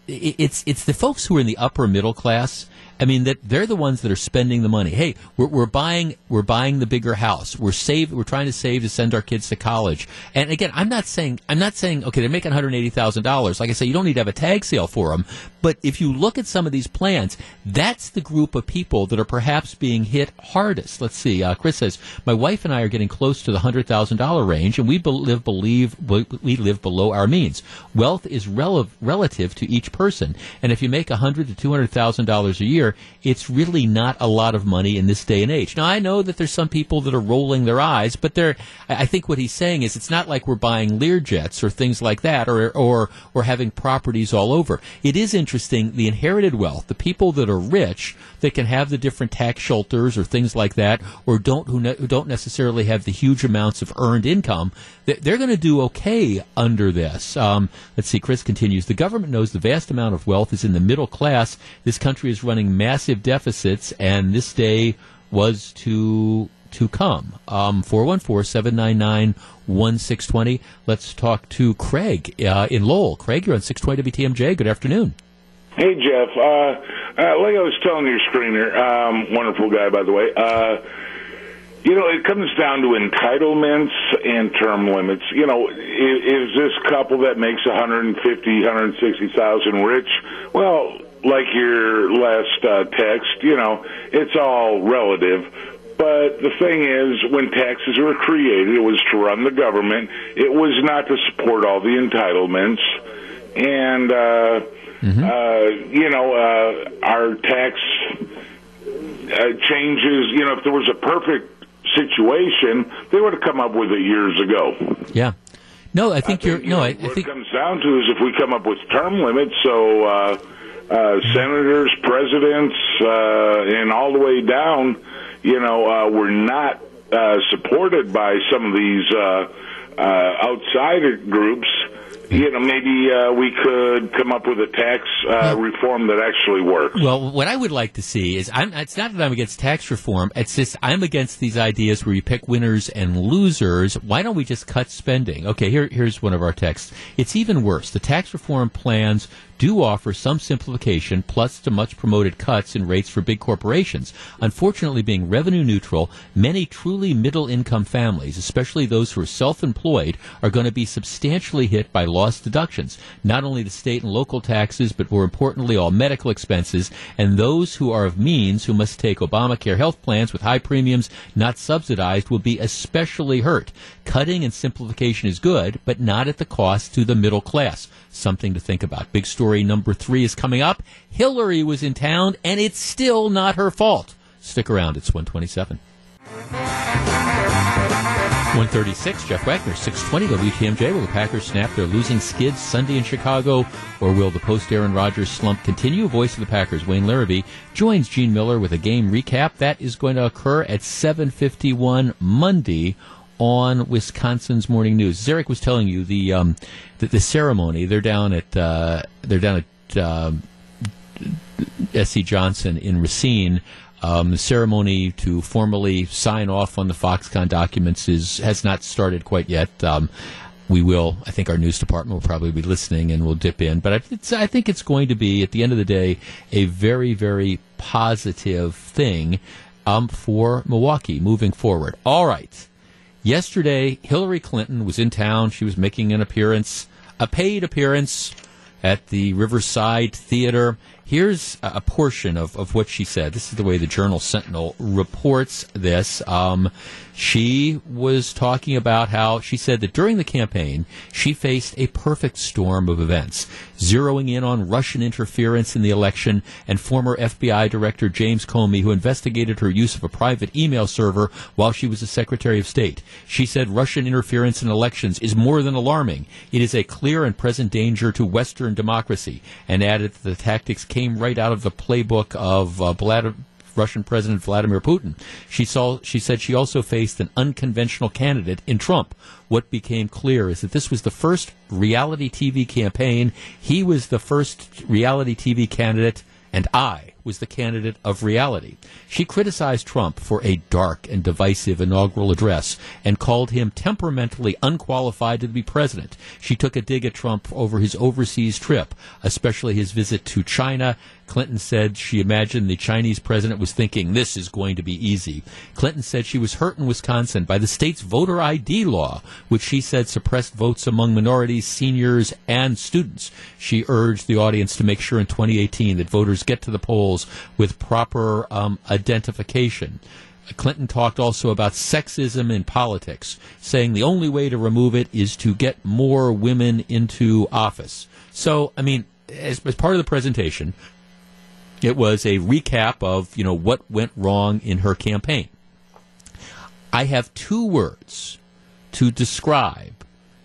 it's it's the folks who are in the upper middle class I mean that they're the ones that are spending the money. Hey, we're, we're buying we're buying the bigger house. We're save we're trying to save to send our kids to college. And again, I'm not saying I'm not saying okay they're making 180 thousand dollars. Like I say, you don't need to have a tag sale for them. But if you look at some of these plans, that's the group of people that are perhaps being hit hardest. Let's see. Uh, Chris says my wife and I are getting close to the hundred thousand dollar range, and we be- live believe we live below our means. Wealth is rel- relative to each person, and if you make a hundred to two hundred thousand dollars a year, it's really not a lot of money in this day and age. Now I know that there's some people that are rolling their eyes, but they're. I think what he's saying is it's not like we're buying Learjets or things like that, or or or having properties all over. It is interesting interesting the inherited wealth, the people that are rich that can have the different tax shelters or things like that, or don't who, ne- who don't necessarily have the huge amounts of earned income, they're going to do okay under this. Um, let's see. Chris continues. The government knows the vast amount of wealth is in the middle class. This country is running massive deficits, and this day was to to come. Um, 414 799 1620. Let's talk to Craig uh, in Lowell. Craig, you're on 620 WTMJ. Good afternoon. Hey, Jeff. Uh, uh, like I was telling your screener, um, wonderful guy, by the way. Uh, you know, it comes down to entitlements and term limits. You know, is, is this couple that makes 150, 160,000 rich? Well, like your last uh, text, you know, it's all relative. But the thing is, when taxes were created, it was to run the government. It was not to support all the entitlements. And, uh, Mm-hmm. Uh, you know, uh, our tax uh, changes. You know, if there was a perfect situation, they would have come up with it years ago. Yeah. No, I think, I think you're. You no, know, I, I what think it comes down to is if we come up with term limits, so uh, uh, senators, presidents, uh, and all the way down, you know, uh, we're not uh, supported by some of these uh, uh, outsider groups you know, maybe uh, we could come up with a tax uh, reform that actually works. Well, what I would like to see is, I'm, it's not that I'm against tax reform. It's just I'm against these ideas where you pick winners and losers. Why don't we just cut spending? Okay, here, here's one of our texts. It's even worse. The tax reform plans do offer some simplification plus to much promoted cuts in rates for big corporations. Unfortunately, being revenue neutral, many truly middle income families, especially those who are self employed, are going to be substantially hit by lost deductions. Not only the state and local taxes, but more importantly, all medical expenses. And those who are of means, who must take Obamacare health plans with high premiums not subsidized, will be especially hurt. Cutting and simplification is good, but not at the cost to the middle class something to think about. Big story number three is coming up. Hillary was in town, and it's still not her fault. Stick around. It's 127. 136, Jeff Wagner, 620 WTMJ. Will the Packers snap their losing skids Sunday in Chicago, or will the post-Aaron Rodgers slump continue? Voice of the Packers, Wayne Larrivee, joins Gene Mueller with a game recap. That is going to occur at 7.51 Monday on Wisconsin's Morning News. Zarek was telling you the um, the, the, ceremony. They're down at uh, they're down at uh, SC Johnson in Racine. Um, the ceremony to formally sign off on the Foxconn documents is has not started quite yet. Um, we will. I think our news department will probably be listening and we'll dip in. But I, I think it's going to be, at the end of the day, a very, very positive thing um, for Milwaukee moving forward. All right. Yesterday, Hillary Clinton was in town. She was making an appearance, a paid appearance at the Riverside Theater. Here's a portion of, of what she said. This is the way the Journal Sentinel reports this. Um, she was talking about how she said that during the campaign, she faced a perfect storm of events, zeroing in on Russian interference in the election and former FBI Director James Comey, who investigated her use of a private email server while she was a Secretary of State. She said Russian interference in elections is more than alarming. It is a clear and present danger to Western democracy, and added that the tactics came right out of the playbook of uh, Russian President Vladimir Putin. She saw she said she also faced an unconventional candidate in Trump. What became clear is that this was the first reality TV campaign. He was the first reality TV candidate and I was the candidate of reality. She criticized Trump for a dark and divisive inaugural address and called him temperamentally unqualified to be president. She took a dig at Trump over his overseas trip, especially his visit to China. Clinton said she imagined the Chinese president was thinking this is going to be easy. Clinton said she was hurt in Wisconsin by the state's voter ID law, which she said suppressed votes among minorities, seniors, and students. She urged the audience to make sure in 2018 that voters get to the polls with proper um, identification. Clinton talked also about sexism in politics, saying the only way to remove it is to get more women into office. So, I mean, as, as part of the presentation, it was a recap of, you know, what went wrong in her campaign. I have two words to describe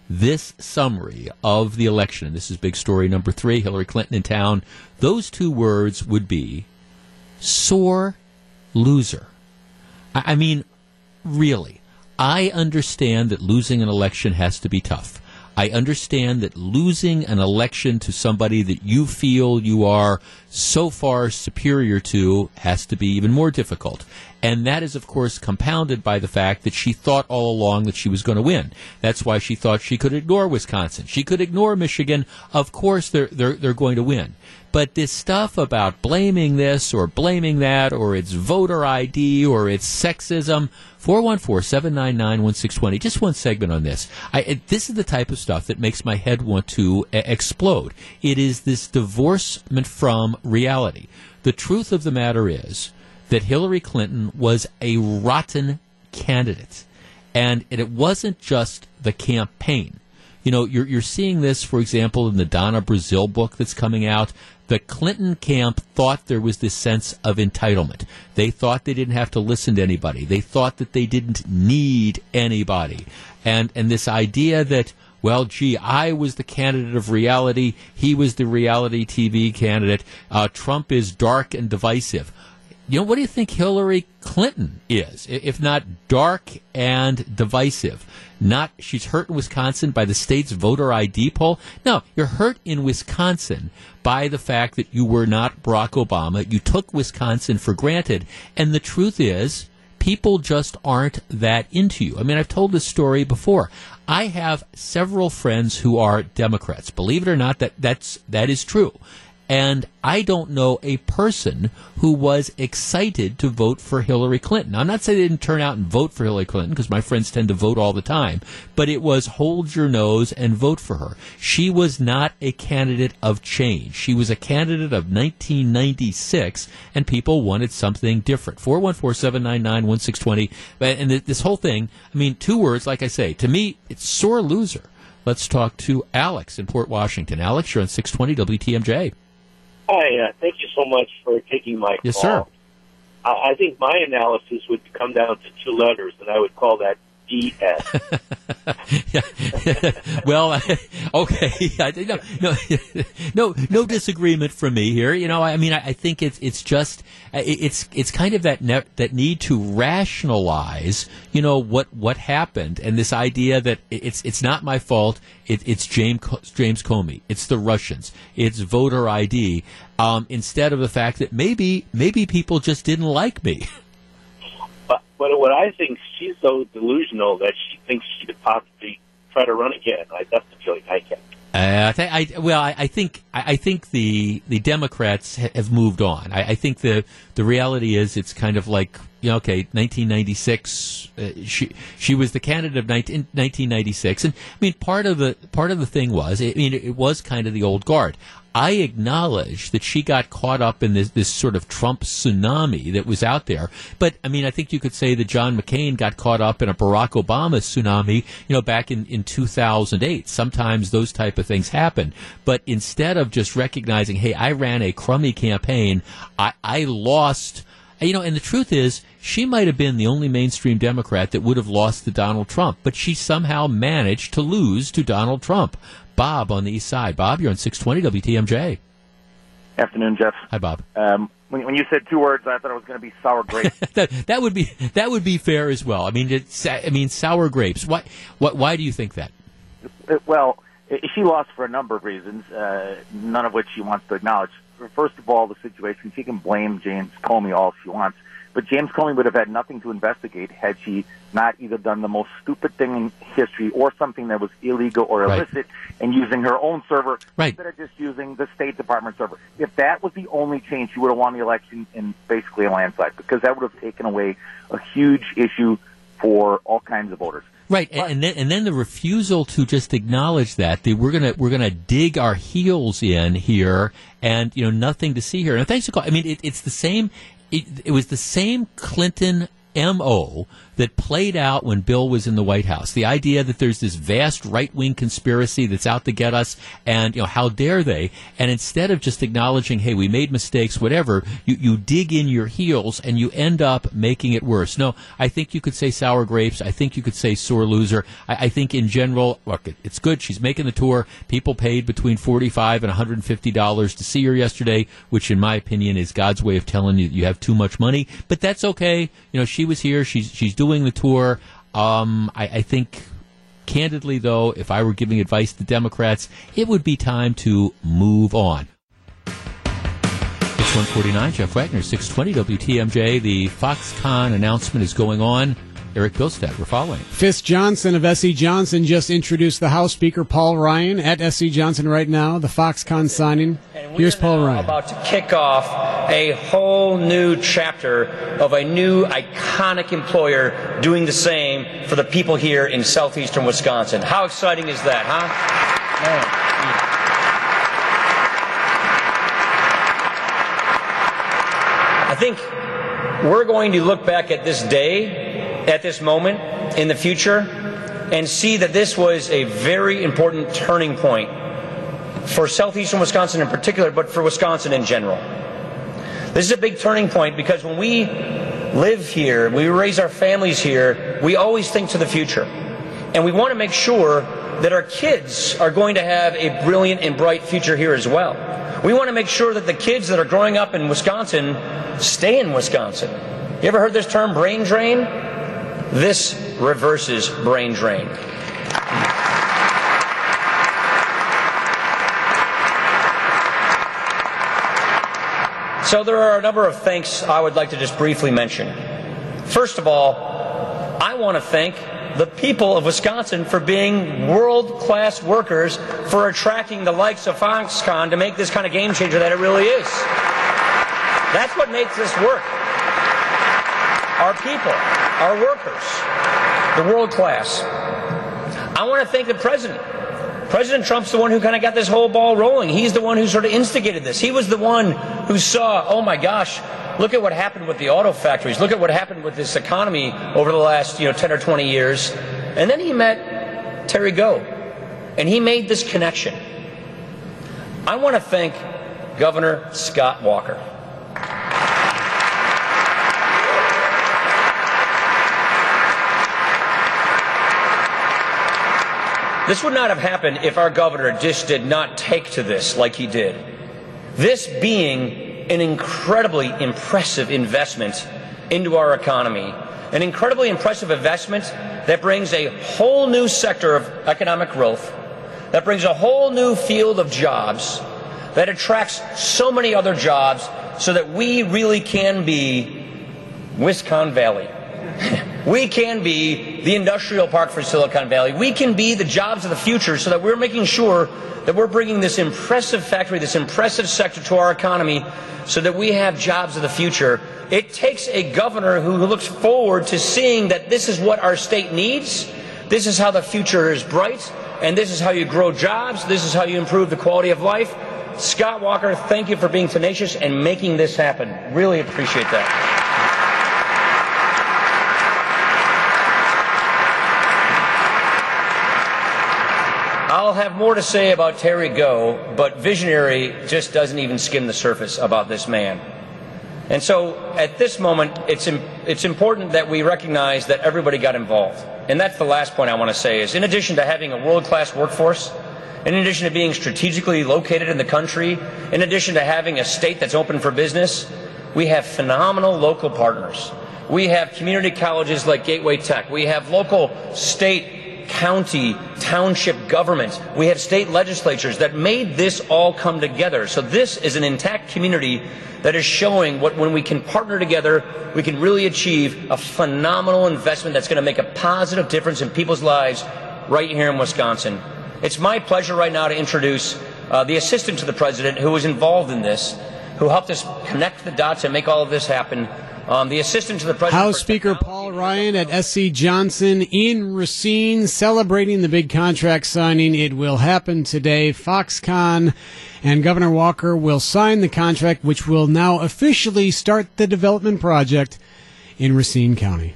this summary of the election. This is big story number three Hillary Clinton in town. Those two words would be sore loser. I mean, really. I understand that losing an election has to be tough. I understand that losing an election to somebody that you feel you are so far superior to has to be even more difficult. And that is, of course, compounded by the fact that she thought all along that she was going to win. That's why she thought she could ignore Wisconsin. She could ignore Michigan. Of course, they're, they're, they're going to win. But this stuff about blaming this or blaming that or it's voter ID or it's sexism, 414-799-1620. Just one segment on this. I, it, this is the type of stuff that makes my head want to explode. It is this divorcement from reality. The truth of the matter is that Hillary Clinton was a rotten candidate. And it wasn't just the campaign. You know, you're, you're seeing this, for example, in the Donna Brazile book that's coming out the Clinton camp thought there was this sense of entitlement. They thought they didn't have to listen to anybody. They thought that they didn't need anybody. And and this idea that well, gee, I was the candidate of reality. He was the reality TV candidate. Uh, Trump is dark and divisive. You know, what do you think Hillary Clinton is, if not dark and divisive? Not she's hurt in Wisconsin by the state's voter ID poll. No, you're hurt in Wisconsin by the fact that you were not Barack Obama. You took Wisconsin for granted, and the truth is, people just aren't that into you. I mean, I've told this story before. I have several friends who are Democrats. Believe it or not, that that's that is true. And I don't know a person who was excited to vote for Hillary Clinton. I'm not saying they didn't turn out and vote for Hillary Clinton because my friends tend to vote all the time, but it was hold your nose and vote for her. She was not a candidate of change. She was a candidate of 1996, and people wanted something different. 414-799-1620. And this whole thing, I mean, two words, like I say, to me, it's sore loser. Let's talk to Alex in Port Washington. Alex, you're on 620 WTMJ. Hi, uh, thank you so much for taking my yes, call. sir. I, I think my analysis would come down to two letters, and I would call that DS. well, okay, no, no, no, no disagreement from me here. You know, I mean, I, think it's it's just it's it's kind of that ne- that need to rationalize, you know, what what happened, and this idea that it's it's not my fault. It, it's James James Comey. It's the Russians. It's voter ID. Um, instead of the fact that maybe maybe people just didn't like me. But what I think she's so delusional that she thinks she could possibly try to run again. I, that's the feeling I get. Uh, I, th- I well, I, I think I, I, think the the Democrats ha- have moved on. I, I, think the the reality is it's kind of like you know, okay, 1996. Uh, she she was the candidate of 19, 1996, and I mean part of the part of the thing was, I mean, it was kind of the old guard. I acknowledge that she got caught up in this, this sort of Trump tsunami that was out there. But I mean, I think you could say that John McCain got caught up in a Barack Obama tsunami, you know, back in, in 2008. Sometimes those type of things happen. But instead of just recognizing, hey, I ran a crummy campaign, I, I lost you know, and the truth is, she might have been the only mainstream Democrat that would have lost to Donald Trump, but she somehow managed to lose to Donald Trump. Bob on the east side. Bob, you're on 620 WTMJ. Afternoon, Jeff. Hi, Bob. Um, when, when, you said two words, I thought it was going to be sour grapes. that, that, would be that would be fair as well. I mean, it's, I mean, sour grapes. Why? What? Why do you think that? Well, she lost for a number of reasons, uh, none of which she wants to acknowledge first of all, the situation, she can blame James Comey all she wants, but James Comey would have had nothing to investigate had she not either done the most stupid thing in history or something that was illegal or illicit right. and using her own server right. instead of just using the State Department server. If that was the only change, she would have won the election in basically a landslide because that would have taken away a huge issue for all kinds of voters. Right, but, and then and then the refusal to just acknowledge that the, we're gonna we're gonna dig our heels in here, and you know nothing to see here. And thanks to calling. I mean, it, it's the same. It, it was the same Clinton mo that played out when Bill was in the White House. The idea that there's this vast right wing conspiracy that's out to get us, and you know how dare they? And instead of just acknowledging, hey, we made mistakes, whatever, you you dig in your heels and you end up making it worse. No, I think you could say sour grapes. I think you could say sore loser. I, I think in general, look, it's good. She's making the tour. People paid between forty five and one hundred and fifty dollars to see her yesterday, which in my opinion is God's way of telling you you have too much money. But that's okay. You know, she was here. She's she's doing doing the tour. Um, I, I think candidly, though, if I were giving advice to Democrats, it would be time to move on. It's 149, Jeff Wagner, 620 WTMJ. The Foxconn announcement is going on. Erik Bilstad. We're following. Fisk Johnson of SC Johnson just introduced the House Speaker Paul Ryan at SC Johnson right now. The Foxconn signing. Here's Paul Ryan. About to kick off a whole new chapter of a new iconic employer doing the same for the people here in southeastern Wisconsin. How exciting is that, huh? Man. I think we're going to look back at this day at this moment in the future and see that this was a very important turning point for southeastern Wisconsin in particular, but for Wisconsin in general. This is a big turning point because when we live here, we raise our families here, we always think to the future. And we want to make sure that our kids are going to have a brilliant and bright future here as well. We want to make sure that the kids that are growing up in Wisconsin stay in Wisconsin. You ever heard this term brain drain? This reverses brain drain. So there are a number of thanks I would like to just briefly mention. First of all, I want to thank the people of Wisconsin for being world class workers for attracting the likes of Foxconn to make this kind of game changer that it really is. That's what makes this work. Our people our workers, the world class. I want to thank the president. President Trump's the one who kind of got this whole ball rolling. He's the one who sort of instigated this. He was the one who saw, oh my gosh, look at what happened with the auto factories. Look at what happened with this economy over the last, you know, 10 or 20 years. And then he met Terry Gou, and he made this connection. I want to thank Governor Scott Walker. This would not have happened if our governor just did not take to this like he did. This being an incredibly impressive investment into our economy, an incredibly impressive investment that brings a whole new sector of economic growth, that brings a whole new field of jobs, that attracts so many other jobs so that we really can be Wisconn Valley. We can be the industrial park for Silicon Valley. We can be the jobs of the future so that we're making sure that we're bringing this impressive factory, this impressive sector to our economy so that we have jobs of the future. It takes a governor who looks forward to seeing that this is what our state needs, this is how the future is bright, and this is how you grow jobs, this is how you improve the quality of life. Scott Walker, thank you for being tenacious and making this happen. Really appreciate that. I'll have more to say about Terry Gou, but visionary just doesn't even skim the surface about this man. And so at this moment, it's, it's important that we recognize that everybody got involved. And that's the last point I want to say is in addition to having a world-class workforce, in addition to being strategically located in the country, in addition to having a state that's open for business, we have phenomenal local partners. We have community colleges like Gateway Tech. We have local state county, township governments. We have state legislatures that made this all come together. So this is an intact community that is showing what when we can partner together, we can really achieve a phenomenal investment that's going to make a positive difference in people's lives right here in Wisconsin. It's my pleasure right now to introduce uh, the assistant to the president who was involved in this, who helped us connect the dots and make all of this happen. Um, the assistant to the president. House Speaker Paul Ryan at SC Johnson in Racine celebrating the big contract signing. It will happen today. Foxconn and Governor Walker will sign the contract, which will now officially start the development project in Racine County.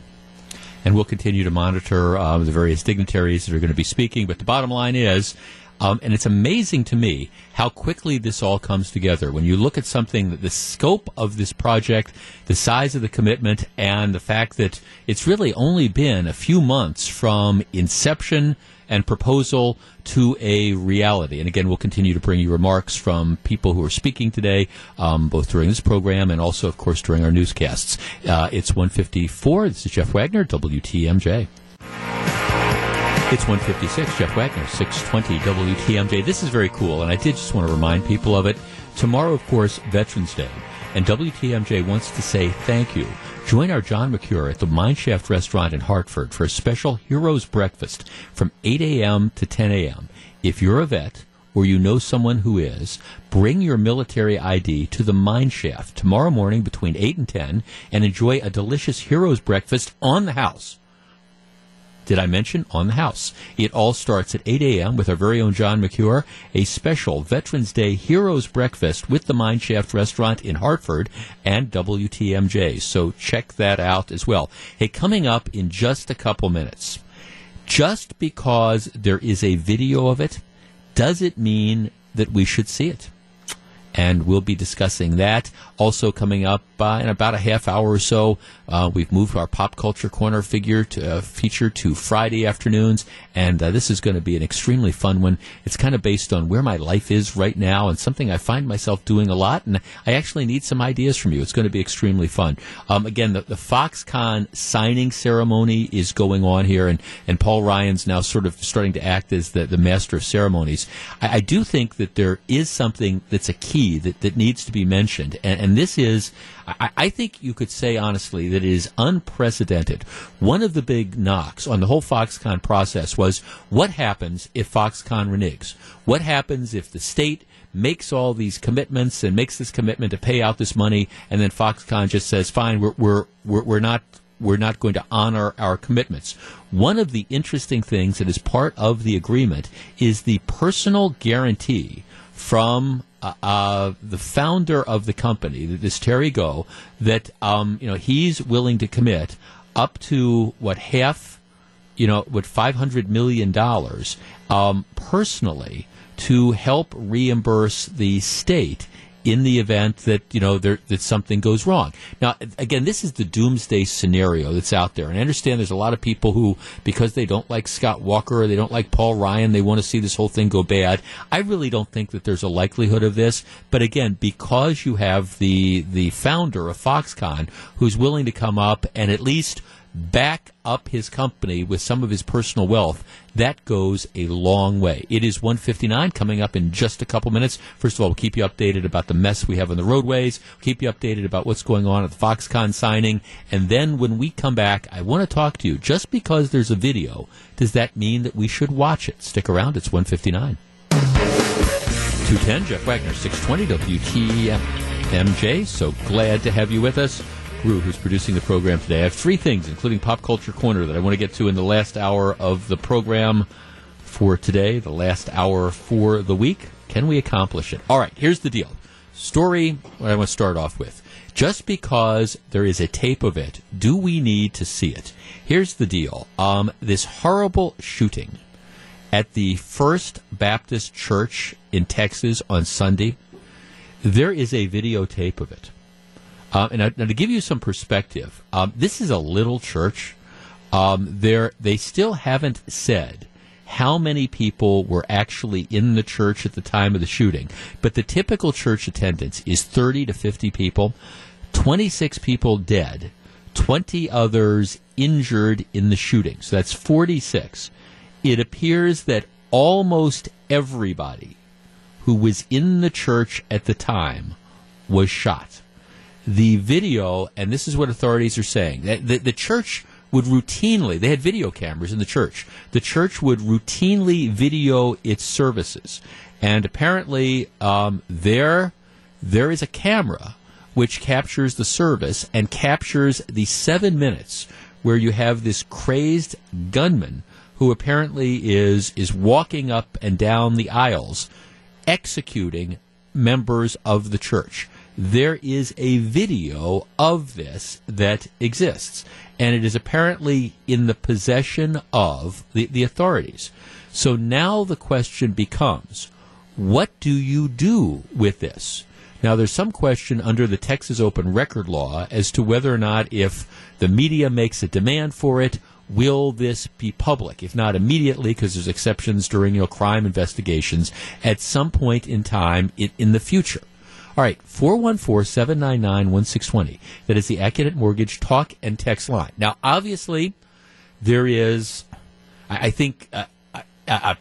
And we'll continue to monitor uh, the various dignitaries that are going to be speaking. But the bottom line is um, and it's amazing to me how quickly this all comes together. When you look at something the scope of this project, the size of the commitment, and the fact that it's really only been a few months from inception and proposal to a reality. And again, we'll continue to bring you remarks from people who are speaking today, um, both during this program and also, of course, during our newscasts. Uh, it's 154. This is Jeff Wagner, WTMJ. It's 156, Jeff Wagner, 620 WTMJ. This is very cool, and I did just want to remind people of it. Tomorrow, of course, Veterans Day, and WTMJ wants to say thank you. Join our John Mercure at the Mineshaft Restaurant in Hartford for a special Heroes Breakfast from 8 a.m. to 10 a.m. If you're a vet, or you know someone who is, bring your military ID to the Mineshaft tomorrow morning between 8 and 10 and enjoy a delicious Heroes Breakfast on the house did I mention, on the house. It all starts at 8 a.m. with our very own John Mercure, a special Veterans Day Heroes Breakfast with the Mineshaft Restaurant in Hartford and WTMJ. So check that out as well. Hey, coming up in just a couple minutes, just because there is a video of it, does it mean that we should see it? And we'll be discussing that. Also coming up uh, in about a half hour or so, uh, we've moved our pop culture corner figure to uh, feature to Friday afternoons, and uh, this is going to be an extremely fun one. It's kind of based on where my life is right now and something I find myself doing a lot, and I actually need some ideas from you. It's going to be extremely fun. Um, again, the, the Foxconn signing ceremony is going on here, and, and Paul Ryan's now sort of starting to act as the, the master of ceremonies. I, I do think that there is something that's a key key that, that needs to be mentioned, and, and this is, I, I, think you could say honestly that it is unprecedented. One of the big knocks on the whole Foxconn process was what happens if Foxconn reneges? What happens if the state makes all these commitments and makes this commitment to pay out this money, and then Foxconn just says, "Fine, we're we're we're, we're not." We're not going to honor our commitments. One of the interesting things that is part of the agreement is the personal guarantee from uh, uh, the founder of the company, this Terry Gou, that um, you know he's willing to commit up to what half, you know, what five hundred million dollars um, personally to help reimburse the state in the event that you know there, that something goes wrong. Now, again, this is the doomsday scenario that's out there, and I understand there's a lot of people who, because they don't like Scott Walker or they don't like Paul Ryan, they want to see this whole thing go bad. I really don't think that there's a likelihood of this. But again, because you have the the founder of Foxconn who's willing to come up and at least back up his company with some of his personal wealth, that goes a long way. It is 159 coming up in just a couple minutes. First of all, we'll keep you updated about the mess we have on the roadways, we'll keep you updated about what's going on at the Foxconn signing, and then when we come back, I want to talk to you. Just because there's a video, does that mean that we should watch it? Stick around, it's 159. 210, Jeff Wagner, 620 WTMJ. So glad to have you with us. Who's producing the program today. I have three things, including Pop Culture Corner, that I want to get to in the last hour of the program for today, the last hour for the week. Can we accomplish it? All right, here's the deal. Story I want to start off with. Just because there is a tape of it, do we need to see it? Here's the deal. Um, this horrible shooting at the First Baptist Church in Texas on Sunday, there is a videotape of it. Um, and now, to give you some perspective, um, this is a little church. Um, they still haven't said how many people were actually in the church at the time of the shooting. But the typical church attendance is 30 to 50 people, 26 people dead, 20 others injured in the shooting. So that's 46. It appears that almost everybody who was in the church at the time was shot. The video, and this is what authorities are saying, the, the, the church would routinely, they had video cameras in the church. The church would routinely video its services. And apparently, um, there, there is a camera which captures the service and captures the seven minutes where you have this crazed gunman who apparently is, is walking up and down the aisles executing members of the church. There is a video of this that exists and it is apparently in the possession of the, the authorities. So now the question becomes what do you do with this? Now, there's some question under the Texas open record law as to whether or not, if the media makes a demand for it, will this be public? If not immediately, because there's exceptions during you know crime investigations, at some point in time in, in the future. All right, 414 799 1620. That is the Accunet Mortgage talk and text line. Now, obviously, there is, I think, uh, uh, uh,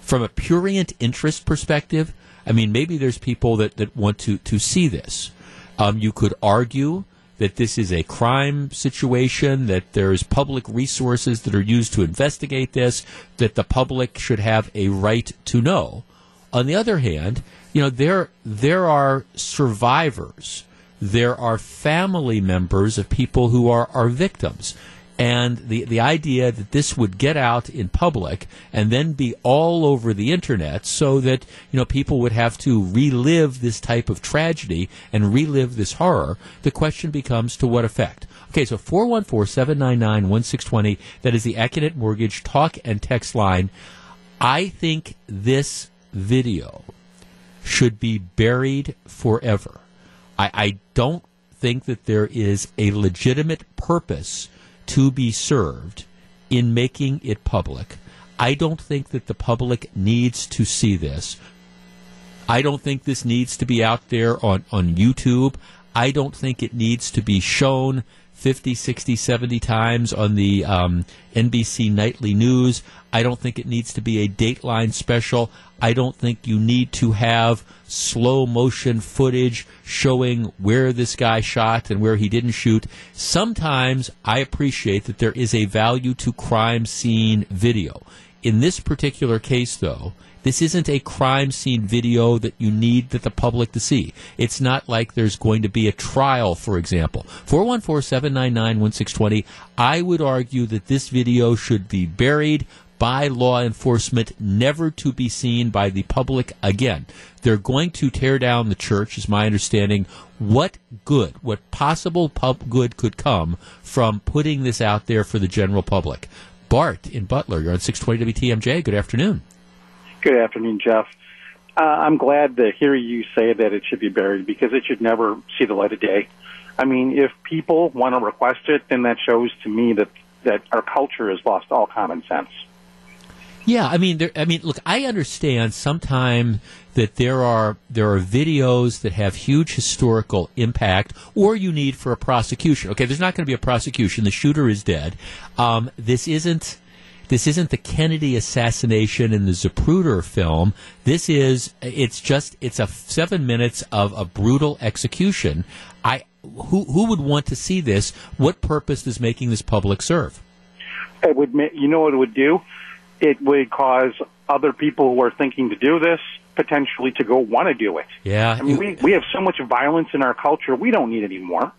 from a purient interest perspective, I mean, maybe there's people that, that want to, to see this. Um, you could argue that this is a crime situation, that there's public resources that are used to investigate this, that the public should have a right to know. On the other hand, you know, there there are survivors, there are family members of people who are, are victims. And the, the idea that this would get out in public and then be all over the internet so that, you know, people would have to relive this type of tragedy and relive this horror, the question becomes to what effect? Okay, so 414-799-1620, that is the Accunet Mortgage talk and text line. I think this video should be buried forever. I, I don't think that there is a legitimate purpose to be served in making it public. I don't think that the public needs to see this. I don't think this needs to be out there on, on YouTube. I don't think it needs to be shown 50, 60, 70 times on the um, NBC Nightly News. I don't think it needs to be a Dateline special. I don't think you need to have slow motion footage showing where this guy shot and where he didn't shoot. Sometimes I appreciate that there is a value to crime scene video. In this particular case, though, this isn't a crime scene video that you need that the public to see. It's not like there's going to be a trial, for example. 414-799-1620. I would argue that this video should be buried by law enforcement, never to be seen by the public again. They're going to tear down the church, is my understanding. What good, what possible pub good could come from putting this out there for the general public? Bart in Butler, you're on 620 WTMJ. Good afternoon. Good afternoon, Jeff. Uh, I'm glad to hear you say that it should be buried because it should never see the light of day. I mean, if people want to request it, then that shows to me that that our culture has lost all common sense. Yeah, I mean, there, I mean, look, I understand sometimes that there are there are videos that have huge historical impact, or you need for a prosecution. Okay, there's not going to be a prosecution. The shooter is dead. Um, this isn't this isn't the Kennedy assassination in the Zapruder film. This is it's just it's a seven minutes of a brutal execution. I who who would want to see this? What purpose does making this public serve? It would you know what it would do? It would cause other people who are thinking to do this potentially to go want to do it. Yeah, I mean we we have so much violence in our culture. We don't need any more.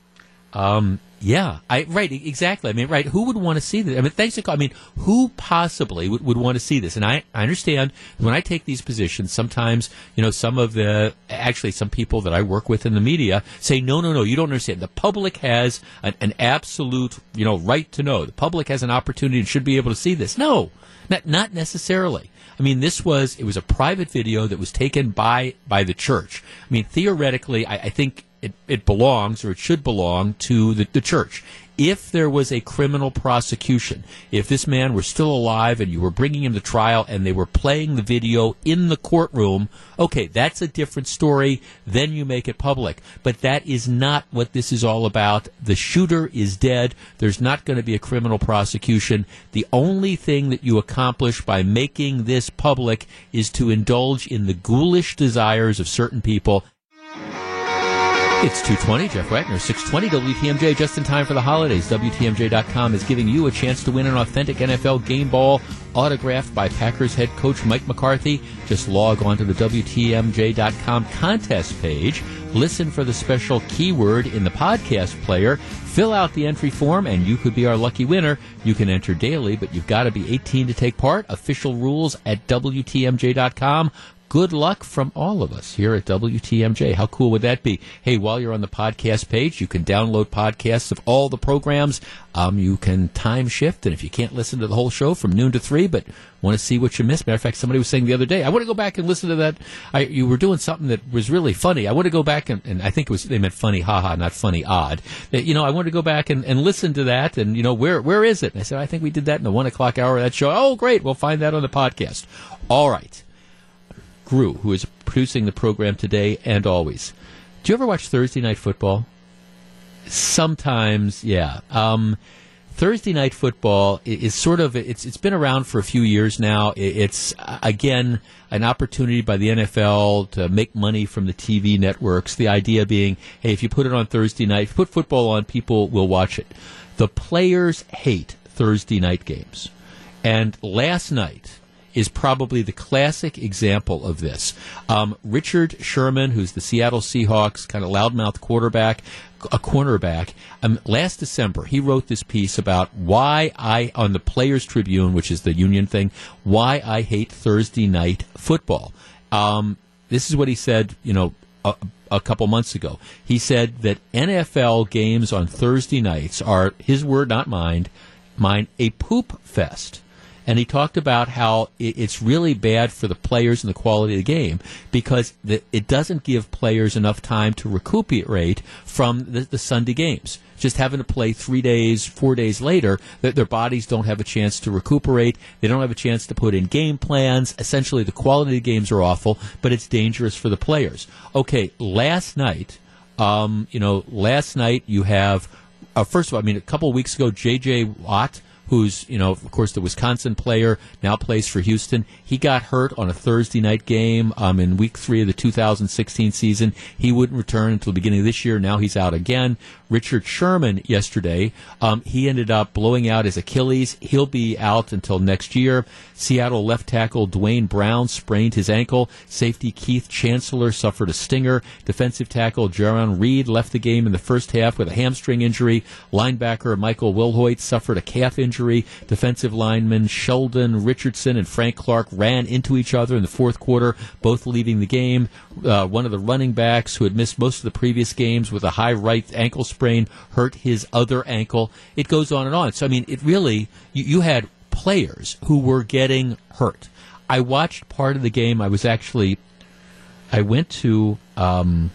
Um, Yeah, I right exactly. I mean, right. Who would want to see this? I mean, thanks to. I mean, who possibly would, would want to see this? And I, I understand when I take these positions, sometimes you know some of the actually some people that I work with in the media say, no, no, no, you don't understand. The public has an, an absolute you know right to know. The public has an opportunity and should be able to see this. No, not not necessarily. I mean, this was it was a private video that was taken by by the church. I mean, theoretically, I, I think it, it belongs or it should belong to the, the church. If there was a criminal prosecution, if this man were still alive and you were bringing him to trial and they were playing the video in the courtroom, okay, that's a different story. Then you make it public. But that is not what this is all about. The shooter is dead. There's not going to be a criminal prosecution. The only thing that you accomplish by making this public is to indulge in the ghoulish desires of certain people it's 220, Jeff Wagner, 620 WTMJ, just in time for the holidays. WTMJ.com is giving you a chance to win an authentic NFL game ball autographed by Packers head coach Mike McCarthy. Just log on to the WTMJ.com contest page, listen for the special keyword in the podcast player, fill out the entry form, and you could be our lucky winner. You can enter daily, but you've got to be 18 to take part. Official rules at WTMJ.com good luck from all of us here at WTMJ. How cool would that be? Hey, while you're on the podcast page, you can download podcasts of all the programs. Um, you can time shift, and if you can't listen to the whole show from noon to three, but want to see what you missed, matter of fact, somebody was saying the other day, I want to go back and listen to that. I, you were doing something that was really funny. I want to go back and, and I think it was they meant funny, haha, not funny, odd. That, you know, I want to go back and, and listen to that, and you know, where where is it? And I said, I think we did that in the one o'clock hour of that show. Oh, great, we'll find that on the podcast. All right. Gru, who is producing the program today and always. Do you ever watch Thursday Night Football? Sometimes, yeah. Um, Thursday Night Football is sort of it's it's been around for a few years now. It's again an opportunity by the NFL to make money from the TV networks. The idea being, hey, if you put it on Thursday night, put football on, people will watch it. The players hate Thursday night games, and last night is probably the classic example of this. Um, Richard Sherman, who's the Seattle Seahawks kind of loudmouth quarterback, a cornerback. Um, last December, he wrote this piece about why I, on the Players Tribune, which is the union thing, why I hate Thursday night football. Um, this is what he said, you know, a, a couple months ago. He said that NFL games on Thursday nights are, his word, not mine, mine, a poop fest and he talked about how it's really bad for the players and the quality of the game because it doesn't give players enough time to recuperate from the, Sunday games. Just having to play three days, four days later, their bodies don't have a chance to recuperate. They don't have a chance to put in game plans. Essentially, the quality of the games are awful, but it's dangerous for the players. Okay, last night, um, you know, last night you have, uh, first of all, I mean, a couple of weeks ago, J.J. Watt who's, you know, of course, the Wisconsin player, now plays for Houston. He got hurt on a Thursday night game um, in week three of the 2016 season. He wouldn't return until the beginning of this year. Now he's out again. Richard Sherman yesterday, um, he ended up blowing out his Achilles. He'll be out until next year. Seattle left tackle Duane Brown sprained his ankle. Safety Keith Chancellor suffered a stinger. Defensive tackle Jarran Reed left the game in the first half with a hamstring injury. Linebacker Michael Wilhoite suffered a calf injury. Defensive lineman Sheldon Richardson and Frank Clark ran into each other in the fourth quarter, both leaving the game. Uh, one of the running backs who had missed most of the previous games with a high right ankle sprain hurt his other ankle. It goes on and on. So, I mean, it really, you, you had players who were getting hurt. I watched part of the game. I was actually, I went to, um,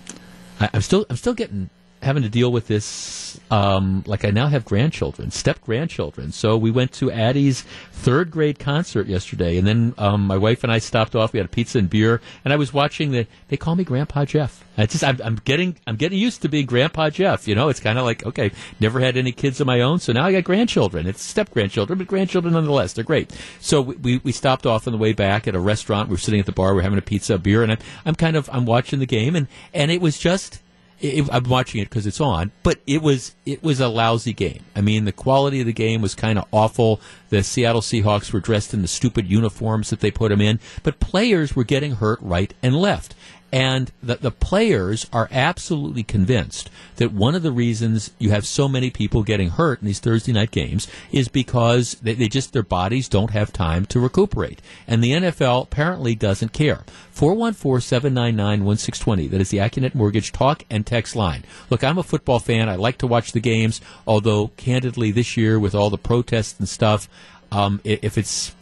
I, I'm still, I'm still getting having to deal with this. Um, like I now have grandchildren, step grandchildren. So we went to Addie's third grade concert yesterday, and then um, my wife and I stopped off. We had a pizza and beer, and I was watching the. They call me Grandpa Jeff. I just I'm, I'm getting I'm getting used to being Grandpa Jeff. You know, it's kind of like okay, never had any kids of my own, so now I got grandchildren. It's step grandchildren, but grandchildren nonetheless. They're great. So we, we stopped off on the way back at a restaurant. We're sitting at the bar. We are having a pizza, a beer, and I'm I'm kind of I'm watching the game, and and it was just it, I'm watching it because it's on, but it was it was a lousy game. I mean, the quality of the game was kind of awful. The Seattle Seahawks were dressed in the stupid uniforms that they put them in, but players were getting hurt right and left. And the, the players are absolutely convinced that one of the reasons you have so many people getting hurt in these Thursday night games is because they, they just, their bodies don't have time to recuperate. And the NFL apparently doesn't care. 414-799-1620. That is the Accunet Mortgage talk and text line. Look, I'm a football fan. I like to watch the games, although candidly this year with all the protests and stuff, um, if it's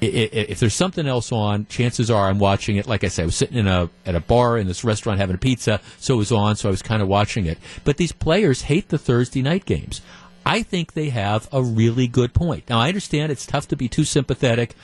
if there's something else on, chances are I'm watching it. Like I said, I was sitting in a at a bar in this restaurant having a pizza, so it was on, so I was kind of watching it. But these players hate the Thursday night games. I think they have a really good point. Now I understand it's tough to be too sympathetic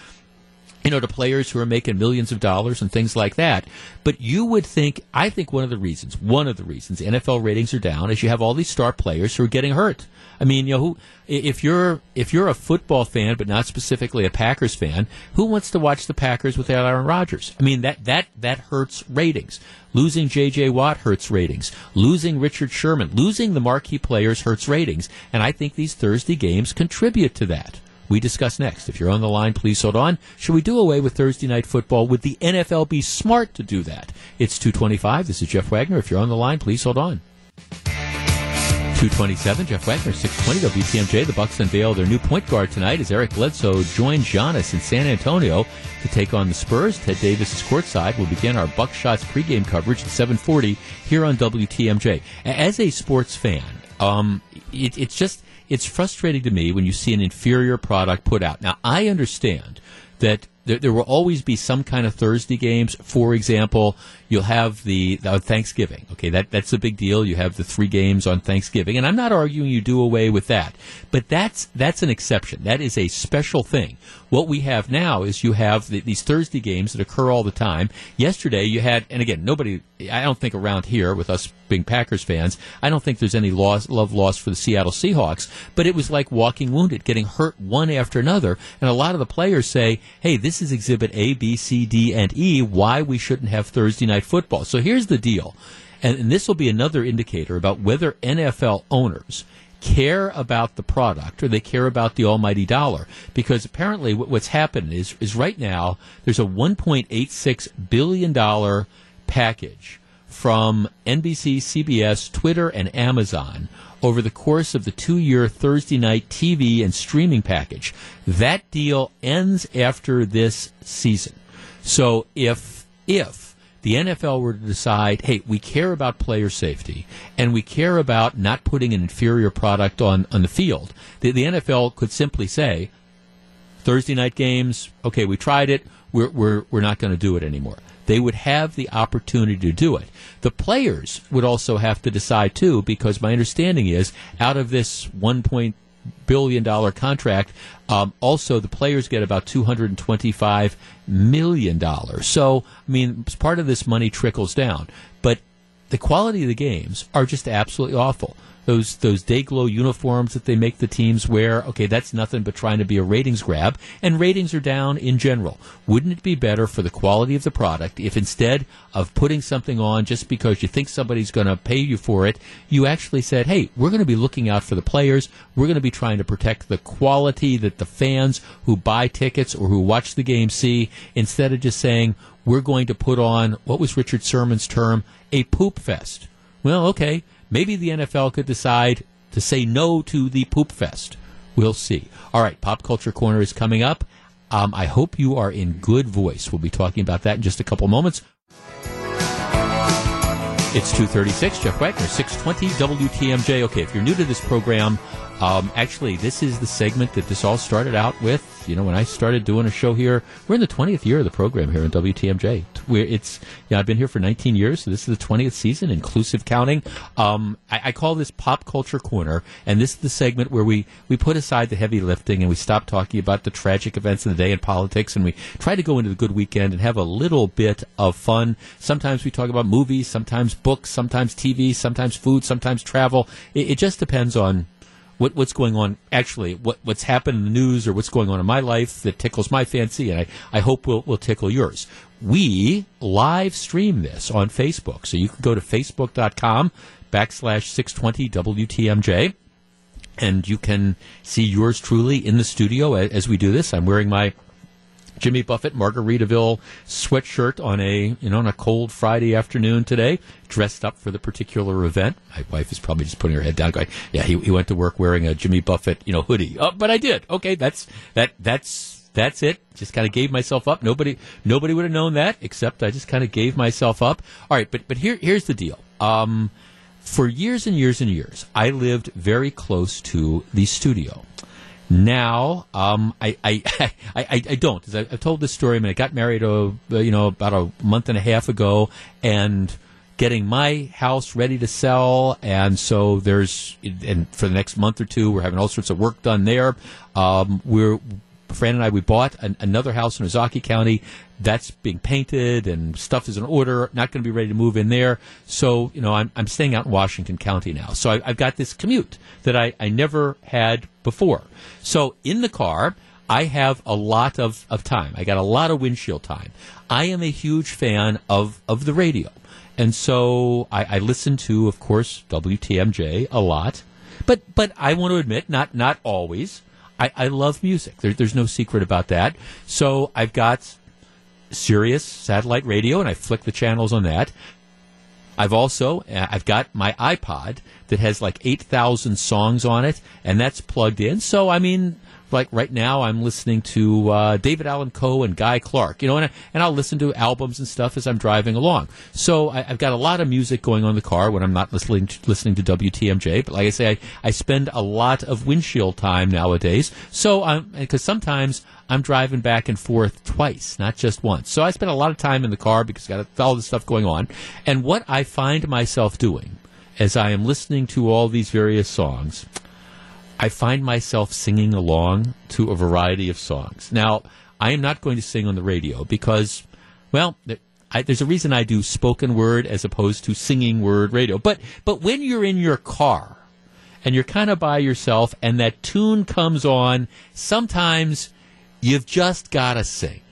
you know, to players who are making millions of dollars and things like that. But you would think, I think one of the reasons, one of the reasons NFL ratings are down is you have all these star players who are getting hurt. I mean, you know, who, if you're if you're a football fan, but not specifically a Packers fan, who wants to watch the Packers without Aaron Rodgers? I mean, that that that hurts ratings. Losing J.J. Watt hurts ratings. Losing Richard Sherman, losing the marquee players hurts ratings. And I think these Thursday games contribute to that we discuss next. If you're on the line, please hold on. Should we do away with Thursday night football? Would the NFL be smart to do that? It's 225. This is Jeff Wagner. If you're on the line, please hold on. 227, Jeff Wagner, 620 WTMJ. The Bucks unveil their new point guard tonight as Eric Bledsoe joins Giannis in San Antonio to take on the Spurs. Ted Davis is courtside. We'll begin our Buckshots pregame coverage at 740 here on WTMJ. As a sports fan, um, it, it's just it's frustrating to me when you see an inferior product put out. Now, I understand that there, there, will always be some kind of Thursday games. For example, you'll have the, Thanksgiving. Okay, that that's a big deal. You have the three games on Thanksgiving, and I'm not arguing you do away with that, but that's that's an exception. That is a special thing. What we have now is you have the, these Thursday games that occur all the time. Yesterday you had, and again, nobody. I don't think around here with us being Packers fans, I don't think there's any loss, love lost for the Seattle Seahawks, but it was like walking wounded, getting hurt one after another. And a lot of the players say, hey, this is exhibit A, B, C, D, and E, why we shouldn't have Thursday night football. So here's the deal. And, and this will be another indicator about whether NFL owners care about the product or they care about the almighty dollar. Because apparently what's happened is, is right now there's a $1.86 billion package from NBC, CBS, Twitter, and Amazon over the course of the two year Thursday night TV and streaming package. That deal ends after this season. So if, if the NFL were to decide, hey, we care about player safety and we care about not putting an inferior product on, on the field, the, the NFL could simply say, Thursday night games, okay, we tried it, we're, we're, we're not going to do it anymore. They would have the opportunity to do it. The players would also have to decide too, because my understanding is out of this one point billion dollar contract, um, also the players get about two hundred and twenty five million dollars. So I mean, part of this money trickles down, but the quality of the games are just absolutely awful those those day glow uniforms that they make the teams wear. Okay, that's nothing but trying to be a ratings grab, and ratings are down in general. Wouldn't it be better for the quality of the product if instead of putting something on just because you think somebody's going to pay you for it, you actually said, "Hey, we're going to be looking out for the players. We're going to be trying to protect the quality that the fans who buy tickets or who watch the game see," instead of just saying, "We're going to put on what was Richard Sherman's term, a poop fest." Well, okay Maybe the NFL could decide to say no to the poop fest. We'll see. All right, Pop Culture Corner is coming up. Um, I hope you are in good voice. We'll be talking about that in just a couple moments. It's 236, Jeff Wagner, 620 WTMJ. Okay, if you're new to this program, um, actually, this is the segment that this all started out with you know, when I started doing a show here, we're in the 20th year of the program here in WTMJ. We're, it's, yeah, I've been here for 19 years, so this is the 20th season, inclusive counting. Um, I, I, call this Pop Culture Corner, and this is the segment where we, we put aside the heavy lifting and we stop talking about the tragic events of the day in politics and we try to go into the good weekend and have a little bit of fun. Sometimes we talk about movies, sometimes books, sometimes TV, sometimes food, sometimes travel. It, it just depends on what, what's going on actually, what, what's happened in the news or what's going on in my life that tickles my fancy, and I, I hope will, will tickle yours. We live stream this on Facebook, so you can go to facebook.com backslash 620 WTMJ, and you can see yours truly in the studio as, as we do this. I'm wearing my Jimmy Buffett Margaritaville sweatshirt on a you know on a cold Friday afternoon today, dressed up for the particular event. My wife is probably just putting her head down, going, "Yeah, he, he went to work wearing a Jimmy Buffett you know hoodie." Oh, but I did. Okay, that's that that's that's it. Just kind of gave myself up. Nobody nobody would have known that except I just kind of gave myself up. All right, but but here here's the deal. Um, for years and years and years, I lived very close to the studio. Now, um, I, I, I, I, don't. I, have told this story. I mean, I got married, uh, you know, about a month and a half ago, and getting my house ready to sell. And so there's, and for the next month or two, we're having all sorts of work done there. Um, we're Fran and I, we bought an, another house in Ozaukee County. That's being painted and stuff is in order. Not going to be ready to move in there. So, you know, I'm, I'm staying out in Washington County now. So I, have got this commute that I, I never had before. So in the car, I have a lot of, of time. I got a lot of windshield time. I am a huge fan of, of the radio. And so I, I listen to, of course, WTMJ a lot. But, but I want to admit, not, not always. I, I love music. There, there's no secret about that. So I've got Sirius satellite radio, and I flick the channels on that. I've also uh, I've got my iPod that has like eight thousand songs on it, and that's plugged in. So I mean, like right now I'm listening to uh, David Allan Coe and Guy Clark, you know, and, I, and I'll listen to albums and stuff as I'm driving along. So I, have got a lot of music going on in the car when I'm not listening to, listening to WTMJ. But like I say, I, I spend a lot of windshield time nowadays. So I'm because sometimes I'm driving back and forth twice, not just once. So I spend a lot of time in the car because I got all this stuff going on. And what I find myself doing as I am listening to all these various songs I find myself singing along to a variety of songs. Now, I am not going to sing on the radio because, well, I, there's a reason I do spoken word as opposed to singing word radio. But but when you're in your car and you're kind of by yourself and that tune comes on, sometimes you've just got to sing.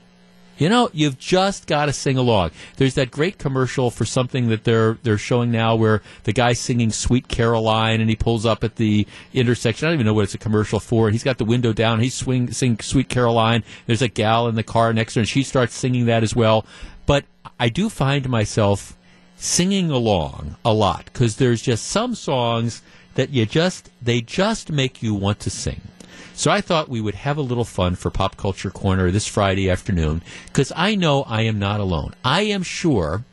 You know, you've just got to sing along. There's that great commercial for something that they're they're showing now where the guy's singing "Sweet Caroline" and he pulls up at the intersection. I don't even know what it's a commercial for. He's got the window down. He's swing singing "Sweet Caroline." There's a gal in the car next to her, and she starts singing that as well. But I do find myself singing along a lot because there's just some songs that you just they just make you want to sing. So I thought we would have a little fun for Pop Culture Corner this Friday afternoon because I know I am not alone. I am sure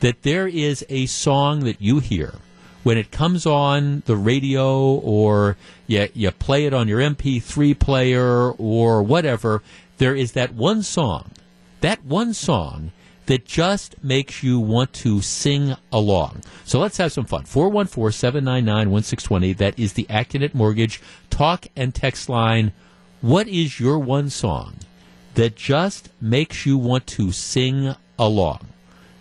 that there is a song that you hear when it comes on the radio or you, you play it on your MP3 player or whatever. There is that one song, that one song that just makes you want to sing along. So let's have some fun. 414 799 1620. That is the Accunet Mortgage talk and text line. What is your one song that just makes you want to sing along?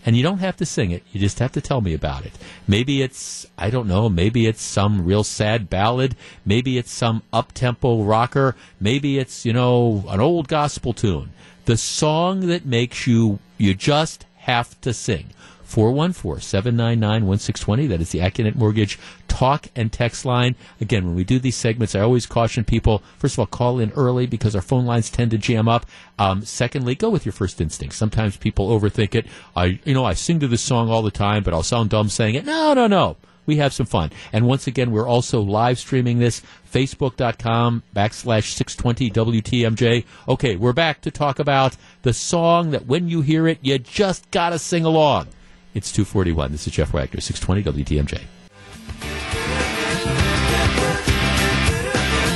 And you don't have to sing it, you just have to tell me about it. Maybe it's, I don't know, maybe it's some real sad ballad. Maybe it's some up tempo rocker. Maybe it's, you know, an old gospel tune. The song that makes you you just have to sing. 414 799 1620. That is the Accunet Mortgage talk and text line. Again, when we do these segments, I always caution people first of all, call in early because our phone lines tend to jam up. Um, secondly, go with your first instinct. Sometimes people overthink it. I, you know, I sing to this song all the time, but I'll sound dumb saying it. No, no, no we have some fun. And once again, we're also live streaming this, facebook.com backslash 620 WTMJ. Okay, we're back to talk about the song that when you hear it, you just gotta sing along. It's 241. This is Jeff Wagner, 620 WTMJ.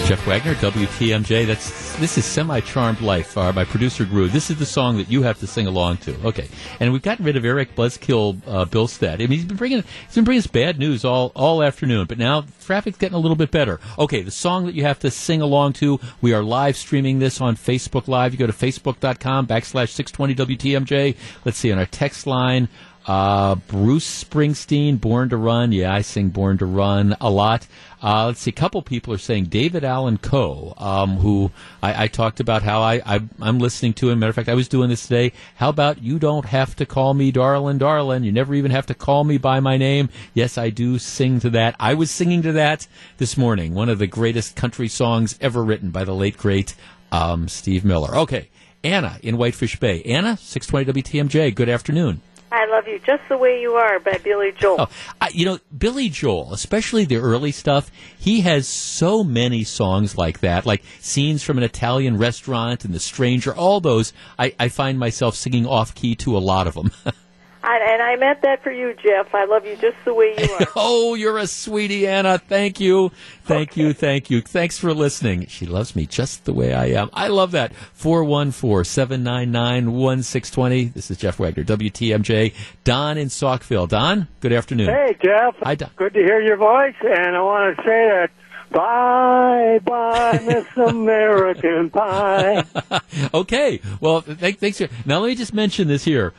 Jeff Wagner, WTMJ. That's this is semi charmed life. Uh, my producer Gru. This is the song that you have to sing along to. Okay, and we've gotten rid of Eric Buzzkill uh, Bilstad. I mean, he's been bringing he's been bringing us bad news all all afternoon, but now traffic's getting a little bit better. Okay, the song that you have to sing along to. We are live streaming this on Facebook Live. You go to facebook.com backslash six twenty WTMJ. Let's see on our text line. Uh, Bruce Springsteen, Born to Run. Yeah, I sing Born to Run a lot. Uh, let's see, a couple people are saying David Allan Coe, um, who I, I, talked about how I, I, am listening to him. Matter of fact, I was doing this today. How about you don't have to call me darling, darling. You never even have to call me by my name. Yes, I do sing to that. I was singing to that this morning. One of the greatest country songs ever written by the late, great um, Steve Miller. Okay. Anna in Whitefish Bay. Anna, 620 WTMJ. Good afternoon. I love you just the way you are by Billy Joel. Oh, I, you know, Billy Joel, especially the early stuff, he has so many songs like that, like scenes from an Italian restaurant and The Stranger, all those. I, I find myself singing off key to a lot of them. I, and I meant that for you, Jeff. I love you just the way you are. oh, you're a sweetie, Anna. Thank you. Thank okay. you. Thank you. Thanks for listening. She loves me just the way I am. I love that. 414 799 1620. This is Jeff Wagner, WTMJ. Don in Saukville. Don, good afternoon. Hey, Jeff. Hi, Don. Good to hear your voice. And I want to say that Bye, bye, Miss American Pie. okay. Well, th- thanks. Now, let me just mention this here.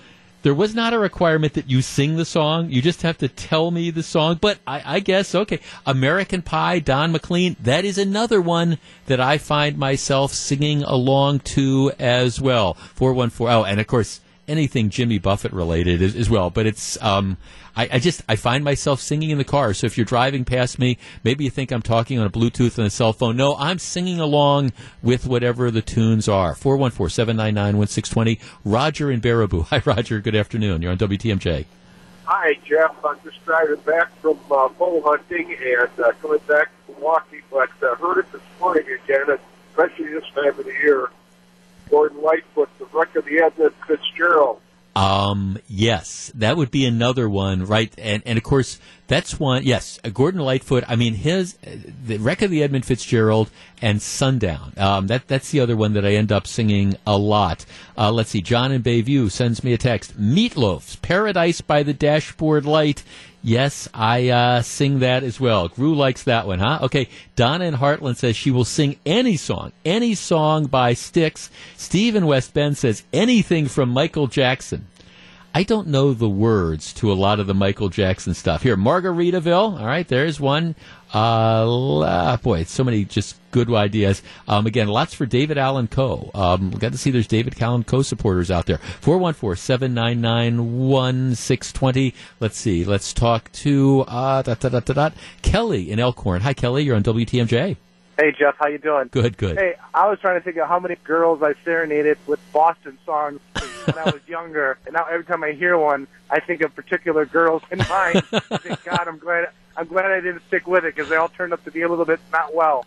There was not a requirement that you sing the song. You just have to tell me the song. But I, I guess, okay. American Pie, Don McLean, that is another one that I find myself singing along to as well. 414. Oh, and of course, anything Jimmy Buffett related as, as well. But it's um, I, I, just I find myself singing in the car. So if you're driving past me, maybe you think I'm talking on a Bluetooth and a cell phone. No, I'm singing along with whatever the tunes are. 414-799-1620. Roger in Baraboo. Hi, Roger. Good afternoon. You're on WTMJ. Hi, Jeff. I'm just driving back from uh, bow hunting and uh, coming back to Milwaukee, but uh, heard it this morning again, especially this time of the year. Gordon Lightfoot, the wreck of the Edmund Fitzgerald. Um, yes, that would be another one, right? And and of course, that's one. Yes, uh, Gordon Lightfoot. I mean, his uh, the wreck of the Edmund Fitzgerald and Sundown. Um, that that's the other one that I end up singing a lot. Uh, let's see. John in Bayview sends me a text. Meatloaf's "Paradise by the Dashboard Light." Yes, I uh, sing that as well. Gru likes that one, huh? Okay. Donna in Hartland says she will sing any song, any song by Styx. Steve in West Bend says anything from Michael Jackson. I don't know the words to a lot of the Michael Jackson stuff. Here, Margaritaville. All right, there's one. Uh, boy, so many just good ideas. Um, again, lots for David Allan Coe. Um, got to see there's David Allan Coe supporters out there. 414-799-1620. Let's see. Let's talk to uh, dot, dot, dot, dot, Kelly in Elkhorn. Hi, Kelly. You're on WTMJ. Hey Jeff, how you doing? Good, good. Hey, I was trying to think of how many girls I serenaded with Boston songs when I was younger, and now every time I hear one, I think of particular girls in mind. I think, God, I'm glad I'm glad I didn't stick with it because they all turned up to be a little bit not well.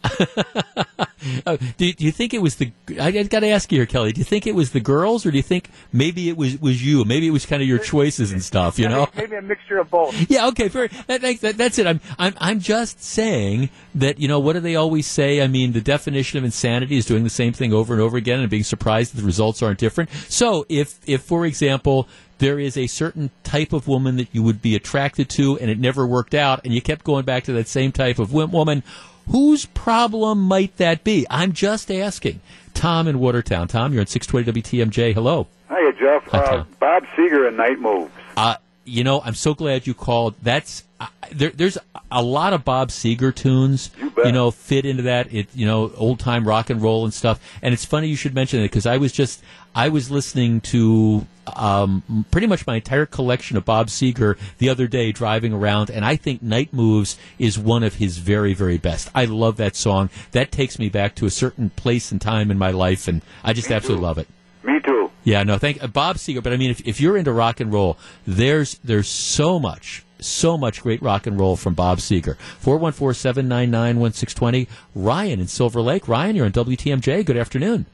uh, do, do, you think it was the? I, I got to ask you here, Kelly. Do you think it was the girls, or do you think maybe it was was you? Maybe it was kind of your choices and stuff. You yeah, know, maybe a mixture of both. Yeah. Okay. Fair. That, that, that's it. I'm I'm I'm just saying that you know what do they always say? I mean, the definition of insanity is doing the same thing over and over again and being surprised that the results aren't different. So if if for example there is a certain type of woman that you would be attracted to and it never worked out and you kept going back to that same type of woman, whose problem might that be? I'm just asking. Tom in Watertown. Tom, you're on 620 WTMJ. Hello. Hiya, Jeff. Hi, uh, Bob Seger and Night Moves. Uh, you know, I'm so glad you called. That's uh, there, there's a lot of Bob Seger tunes, you, you, know, fit into that. It, you know, old time rock and roll and stuff. And it's funny you should mention it because I was just I was listening to um, pretty much my entire collection of Bob Seger the other day driving around, and I think Night Moves is one of his very, very best. I love that song. That takes me back to a certain place and time in my life, and I just me absolutely too. love it. Me too. Yeah, no, thank uh, Bob Seger. But I mean, if, if you're into rock and roll, there's there's so much so much great rock and roll from Bob Seger. 414-799-1620. Ryan in Silver Lake. Ryan, you're on WTMJ. Good afternoon.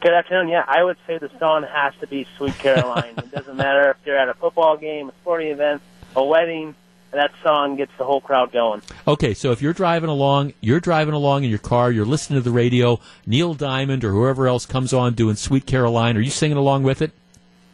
Good afternoon. Yeah, I would say the song has to be "Sweet Caroline." it doesn't matter if you're at a football game, a sporting event, a wedding. That song gets the whole crowd going. Okay, so if you're driving along, you're driving along in your car, you're listening to the radio, Neil Diamond or whoever else comes on doing "Sweet Caroline," are you singing along with it?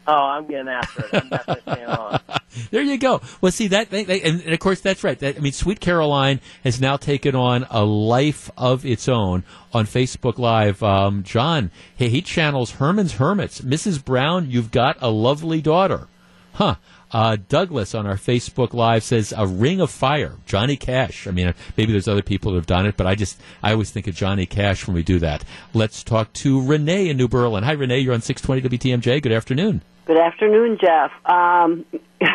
Oh, I'm getting after it. I'm definitely along. there you go. Well, see that, and, and, of course that's right. That, I mean, Sweet Caroline has now taken on a life of its own on Facebook Live. Um, John, hey, he channels Herman's Hermits. Mrs. Brown, you've got a lovely daughter, huh? Uh, Douglas on our Facebook Live says a ring of fire, Johnny Cash. I mean, maybe there's other people that have done it, but I just I always think of Johnny Cash when we do that. Let's talk to Renee in New Berlin. Hi, Renee. You're on 620 WTMJ. Good afternoon. Good afternoon, Jeff. Um,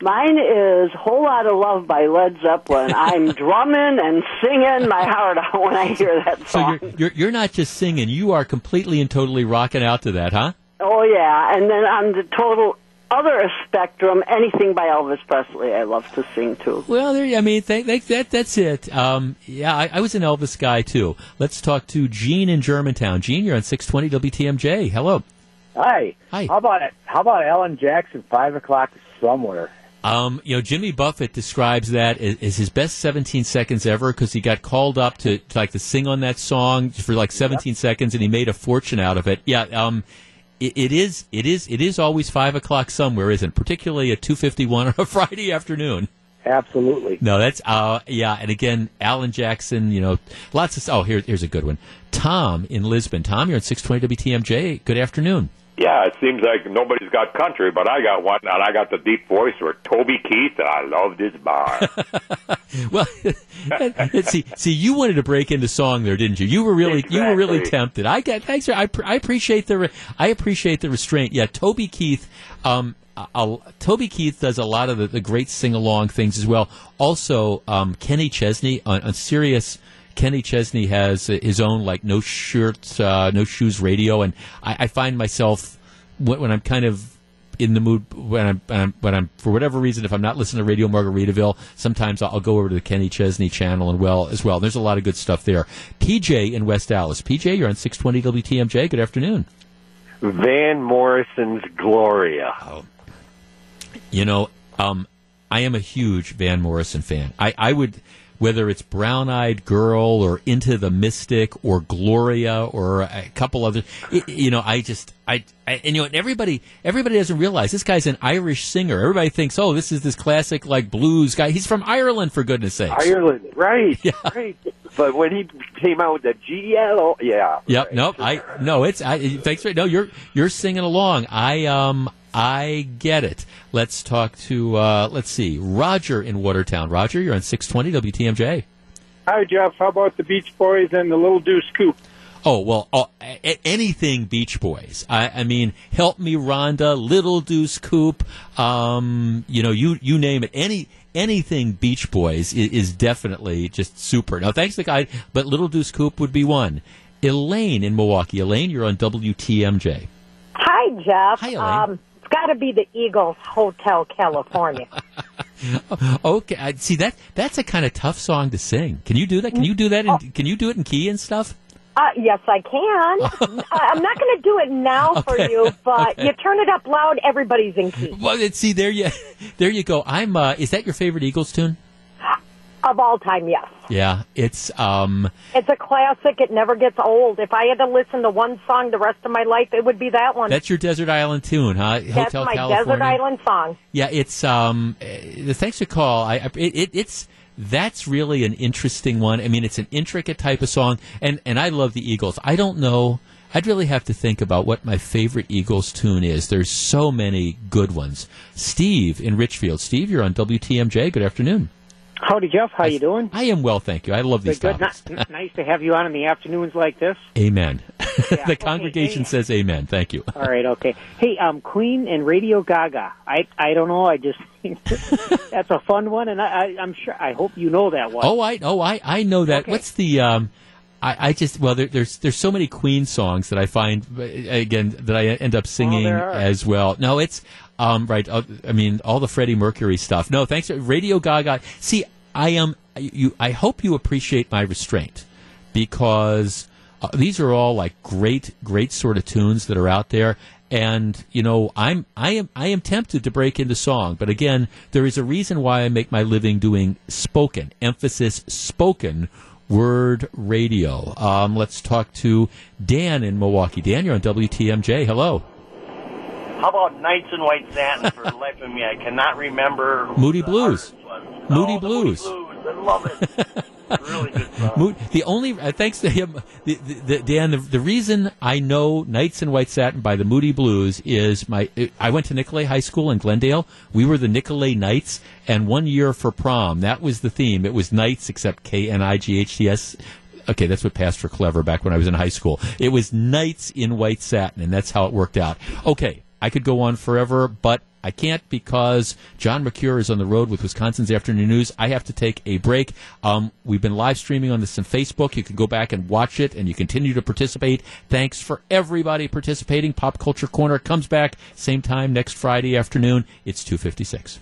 Mine is "Whole Lot of Love" by Led Zeppelin. I'm drumming and singing my heart out when I hear that So song. you're, you're you're not just singing; you are completely and totally rocking out to that, huh? Oh yeah, and then on the total other spectrum, anything by Elvis Presley, I love to sing too. Well, there. I mean, th- th- that that's it. Um, yeah, I, I was an Elvis guy too. Let's talk to Gene in Germantown. Gene, you're on 620 WTMJ. Hello. Hi. Hi. How about it? how about Alan Jackson? Five o'clock somewhere. Um, you know, Jimmy Buffett describes that as, as his best 17 seconds ever because he got called up to, to like to sing on that song for like 17 seconds and he made a fortune out of it. Yeah. Um, it, it is. It is. It is always five o'clock somewhere, isn't? it? Particularly at 2:51 on a Friday afternoon. Absolutely. No, that's uh yeah, and again, Alan Jackson, you know, lots of oh here here's a good one. Tom in Lisbon. Tom, you're on 620 WTMJ. Good afternoon. Yeah, it seems like nobody's got country, but I got one, and I got the deep voice for Toby Keith, and I love his bar. Well, see, see, you wanted to break into song there, didn't you? You were really, you were really tempted. I get, thanks. I, I appreciate the, I appreciate the restraint. Yeah, Toby Keith, um, a- Toby Keith does a lot of the, the great sing along things as well. Also, um, Kenny Chesney on, on Sirius. Kenny Chesney has uh, his own like no shirt, uh, no shoes radio, and I, I find myself when, when I'm kind of in the mood when I'm, when I'm when I'm for whatever reason if I'm not listening to Radio Margaritaville, sometimes I'll, I'll go over to the Kenny Chesney channel and well as well. There's a lot of good stuff there. PJ in West Allis. PJ, you're on 620 WTMJ. Good afternoon. Van Morrison's Gloria. Oh. You know, um, I am a huge Van Morrison fan. I, I would, whether it's Brown Eyed Girl or Into the Mystic or Gloria or a couple others, it, you know, I just, I, I, and you know, and everybody, everybody doesn't realize this guy's an Irish singer. Everybody thinks, oh, this is this classic like blues guy. He's from Ireland, for goodness sakes. Ireland, right, yeah. right. But when he came out with the GLO, yeah. Yep. Nope. I no. It's. I. Thanks for no. You're you're singing along. I um. I get it. Let's talk to. uh Let's see. Roger in Watertown. Roger, you're on 620 WTMJ. Hi, Jeff. How about the Beach Boys and the Little Deuce Coupe? Oh well, oh, anything Beach Boys. I, I mean, help me, Rhonda, Little Deuce Coupe. Um, you know, you you name it. Any anything Beach Boys is, is definitely just super. Now, thanks to the guy, but Little Deuce Coupe would be one. Elaine in Milwaukee. Elaine, you're on WTMJ. Hi, Jeff. Hi, Elaine. Um, it's got to be the Eagles Hotel California. Okay, I, see that that's a kind of tough song to sing. Can you do that? Can you do that? In, Can you do it in key and stuff? Uh, yes, I can. I'm not going to do it now for you, but you turn it up loud, everybody's in key. Well, see there you there you go. I'm. Uh, is that your favorite Eagles tune? Of all time, yes. Yeah, it's um. It's a classic. It never gets old. If I had to listen to one song the rest of my life, it would be that one. That's your desert island tune, huh? That's Hotel my California. desert island song. Yeah, it's um. uh, Thanks for call. I, I it, it, it's that's really an interesting one. I mean, it's an intricate type of song, and and I love the Eagles. I don't know. I'd really have to think about what my favorite Eagles tune is. There's so many good ones. Steve in Richfield. Steve, you're on WTMJ. Good afternoon. Howdy, Jeff. How you doing? I am well, thank you. I love these Good. topics. Ni- nice to have you on in the afternoons like this. Amen. the congregation says amen. Thank you. All right. Okay. Hey, um, Queen and Radio Gaga. I I don't know. I just that's a fun one, and I, I I'm sure. I hope you know that one. Oh, I oh I I know that. What's the um? I, I just well there, there's there's so many Queen songs that I find uh, again that I end up singing there as well. No, it's um right. Uh, I mean all the Freddie Mercury stuff. No, thanks. Radio Gaga. See, I am you. I hope you appreciate my restraint because uh, these are all like great great sort of tunes that are out there and you know i'm i am i am tempted to break into song but again there is a reason why i make my living doing spoken emphasis spoken word radio um, let's talk to dan in milwaukee dan you're on wtmj hello How about Nights in White Satin for the life of me? I cannot remember. moody blues moody Oh, blues Blues. I love it. really good song. Mo- the only uh, thanks to him, the, the, the, Dan. The, the reason I know "Nights in White Satin" by the Moody Blues is my. I went to Nicolet High School in Glendale. We were the Nicolet Knights, and one year for prom, that was the theme. It was Knights, except K N I G H T S. Okay, that's what passed for clever back when I was in high school. It was Knights in White Satin, and that's how it worked out. Okay, I could go on forever, but I can't because John Mercure is on the road with Wisconsin's Afternoon News. I have to take a break. Um, we've been live streaming on this on Facebook. You can go back and watch it, and you continue to participate. Thanks for everybody participating. Pop Culture Corner comes back same time next Friday afternoon. It's two fifty six.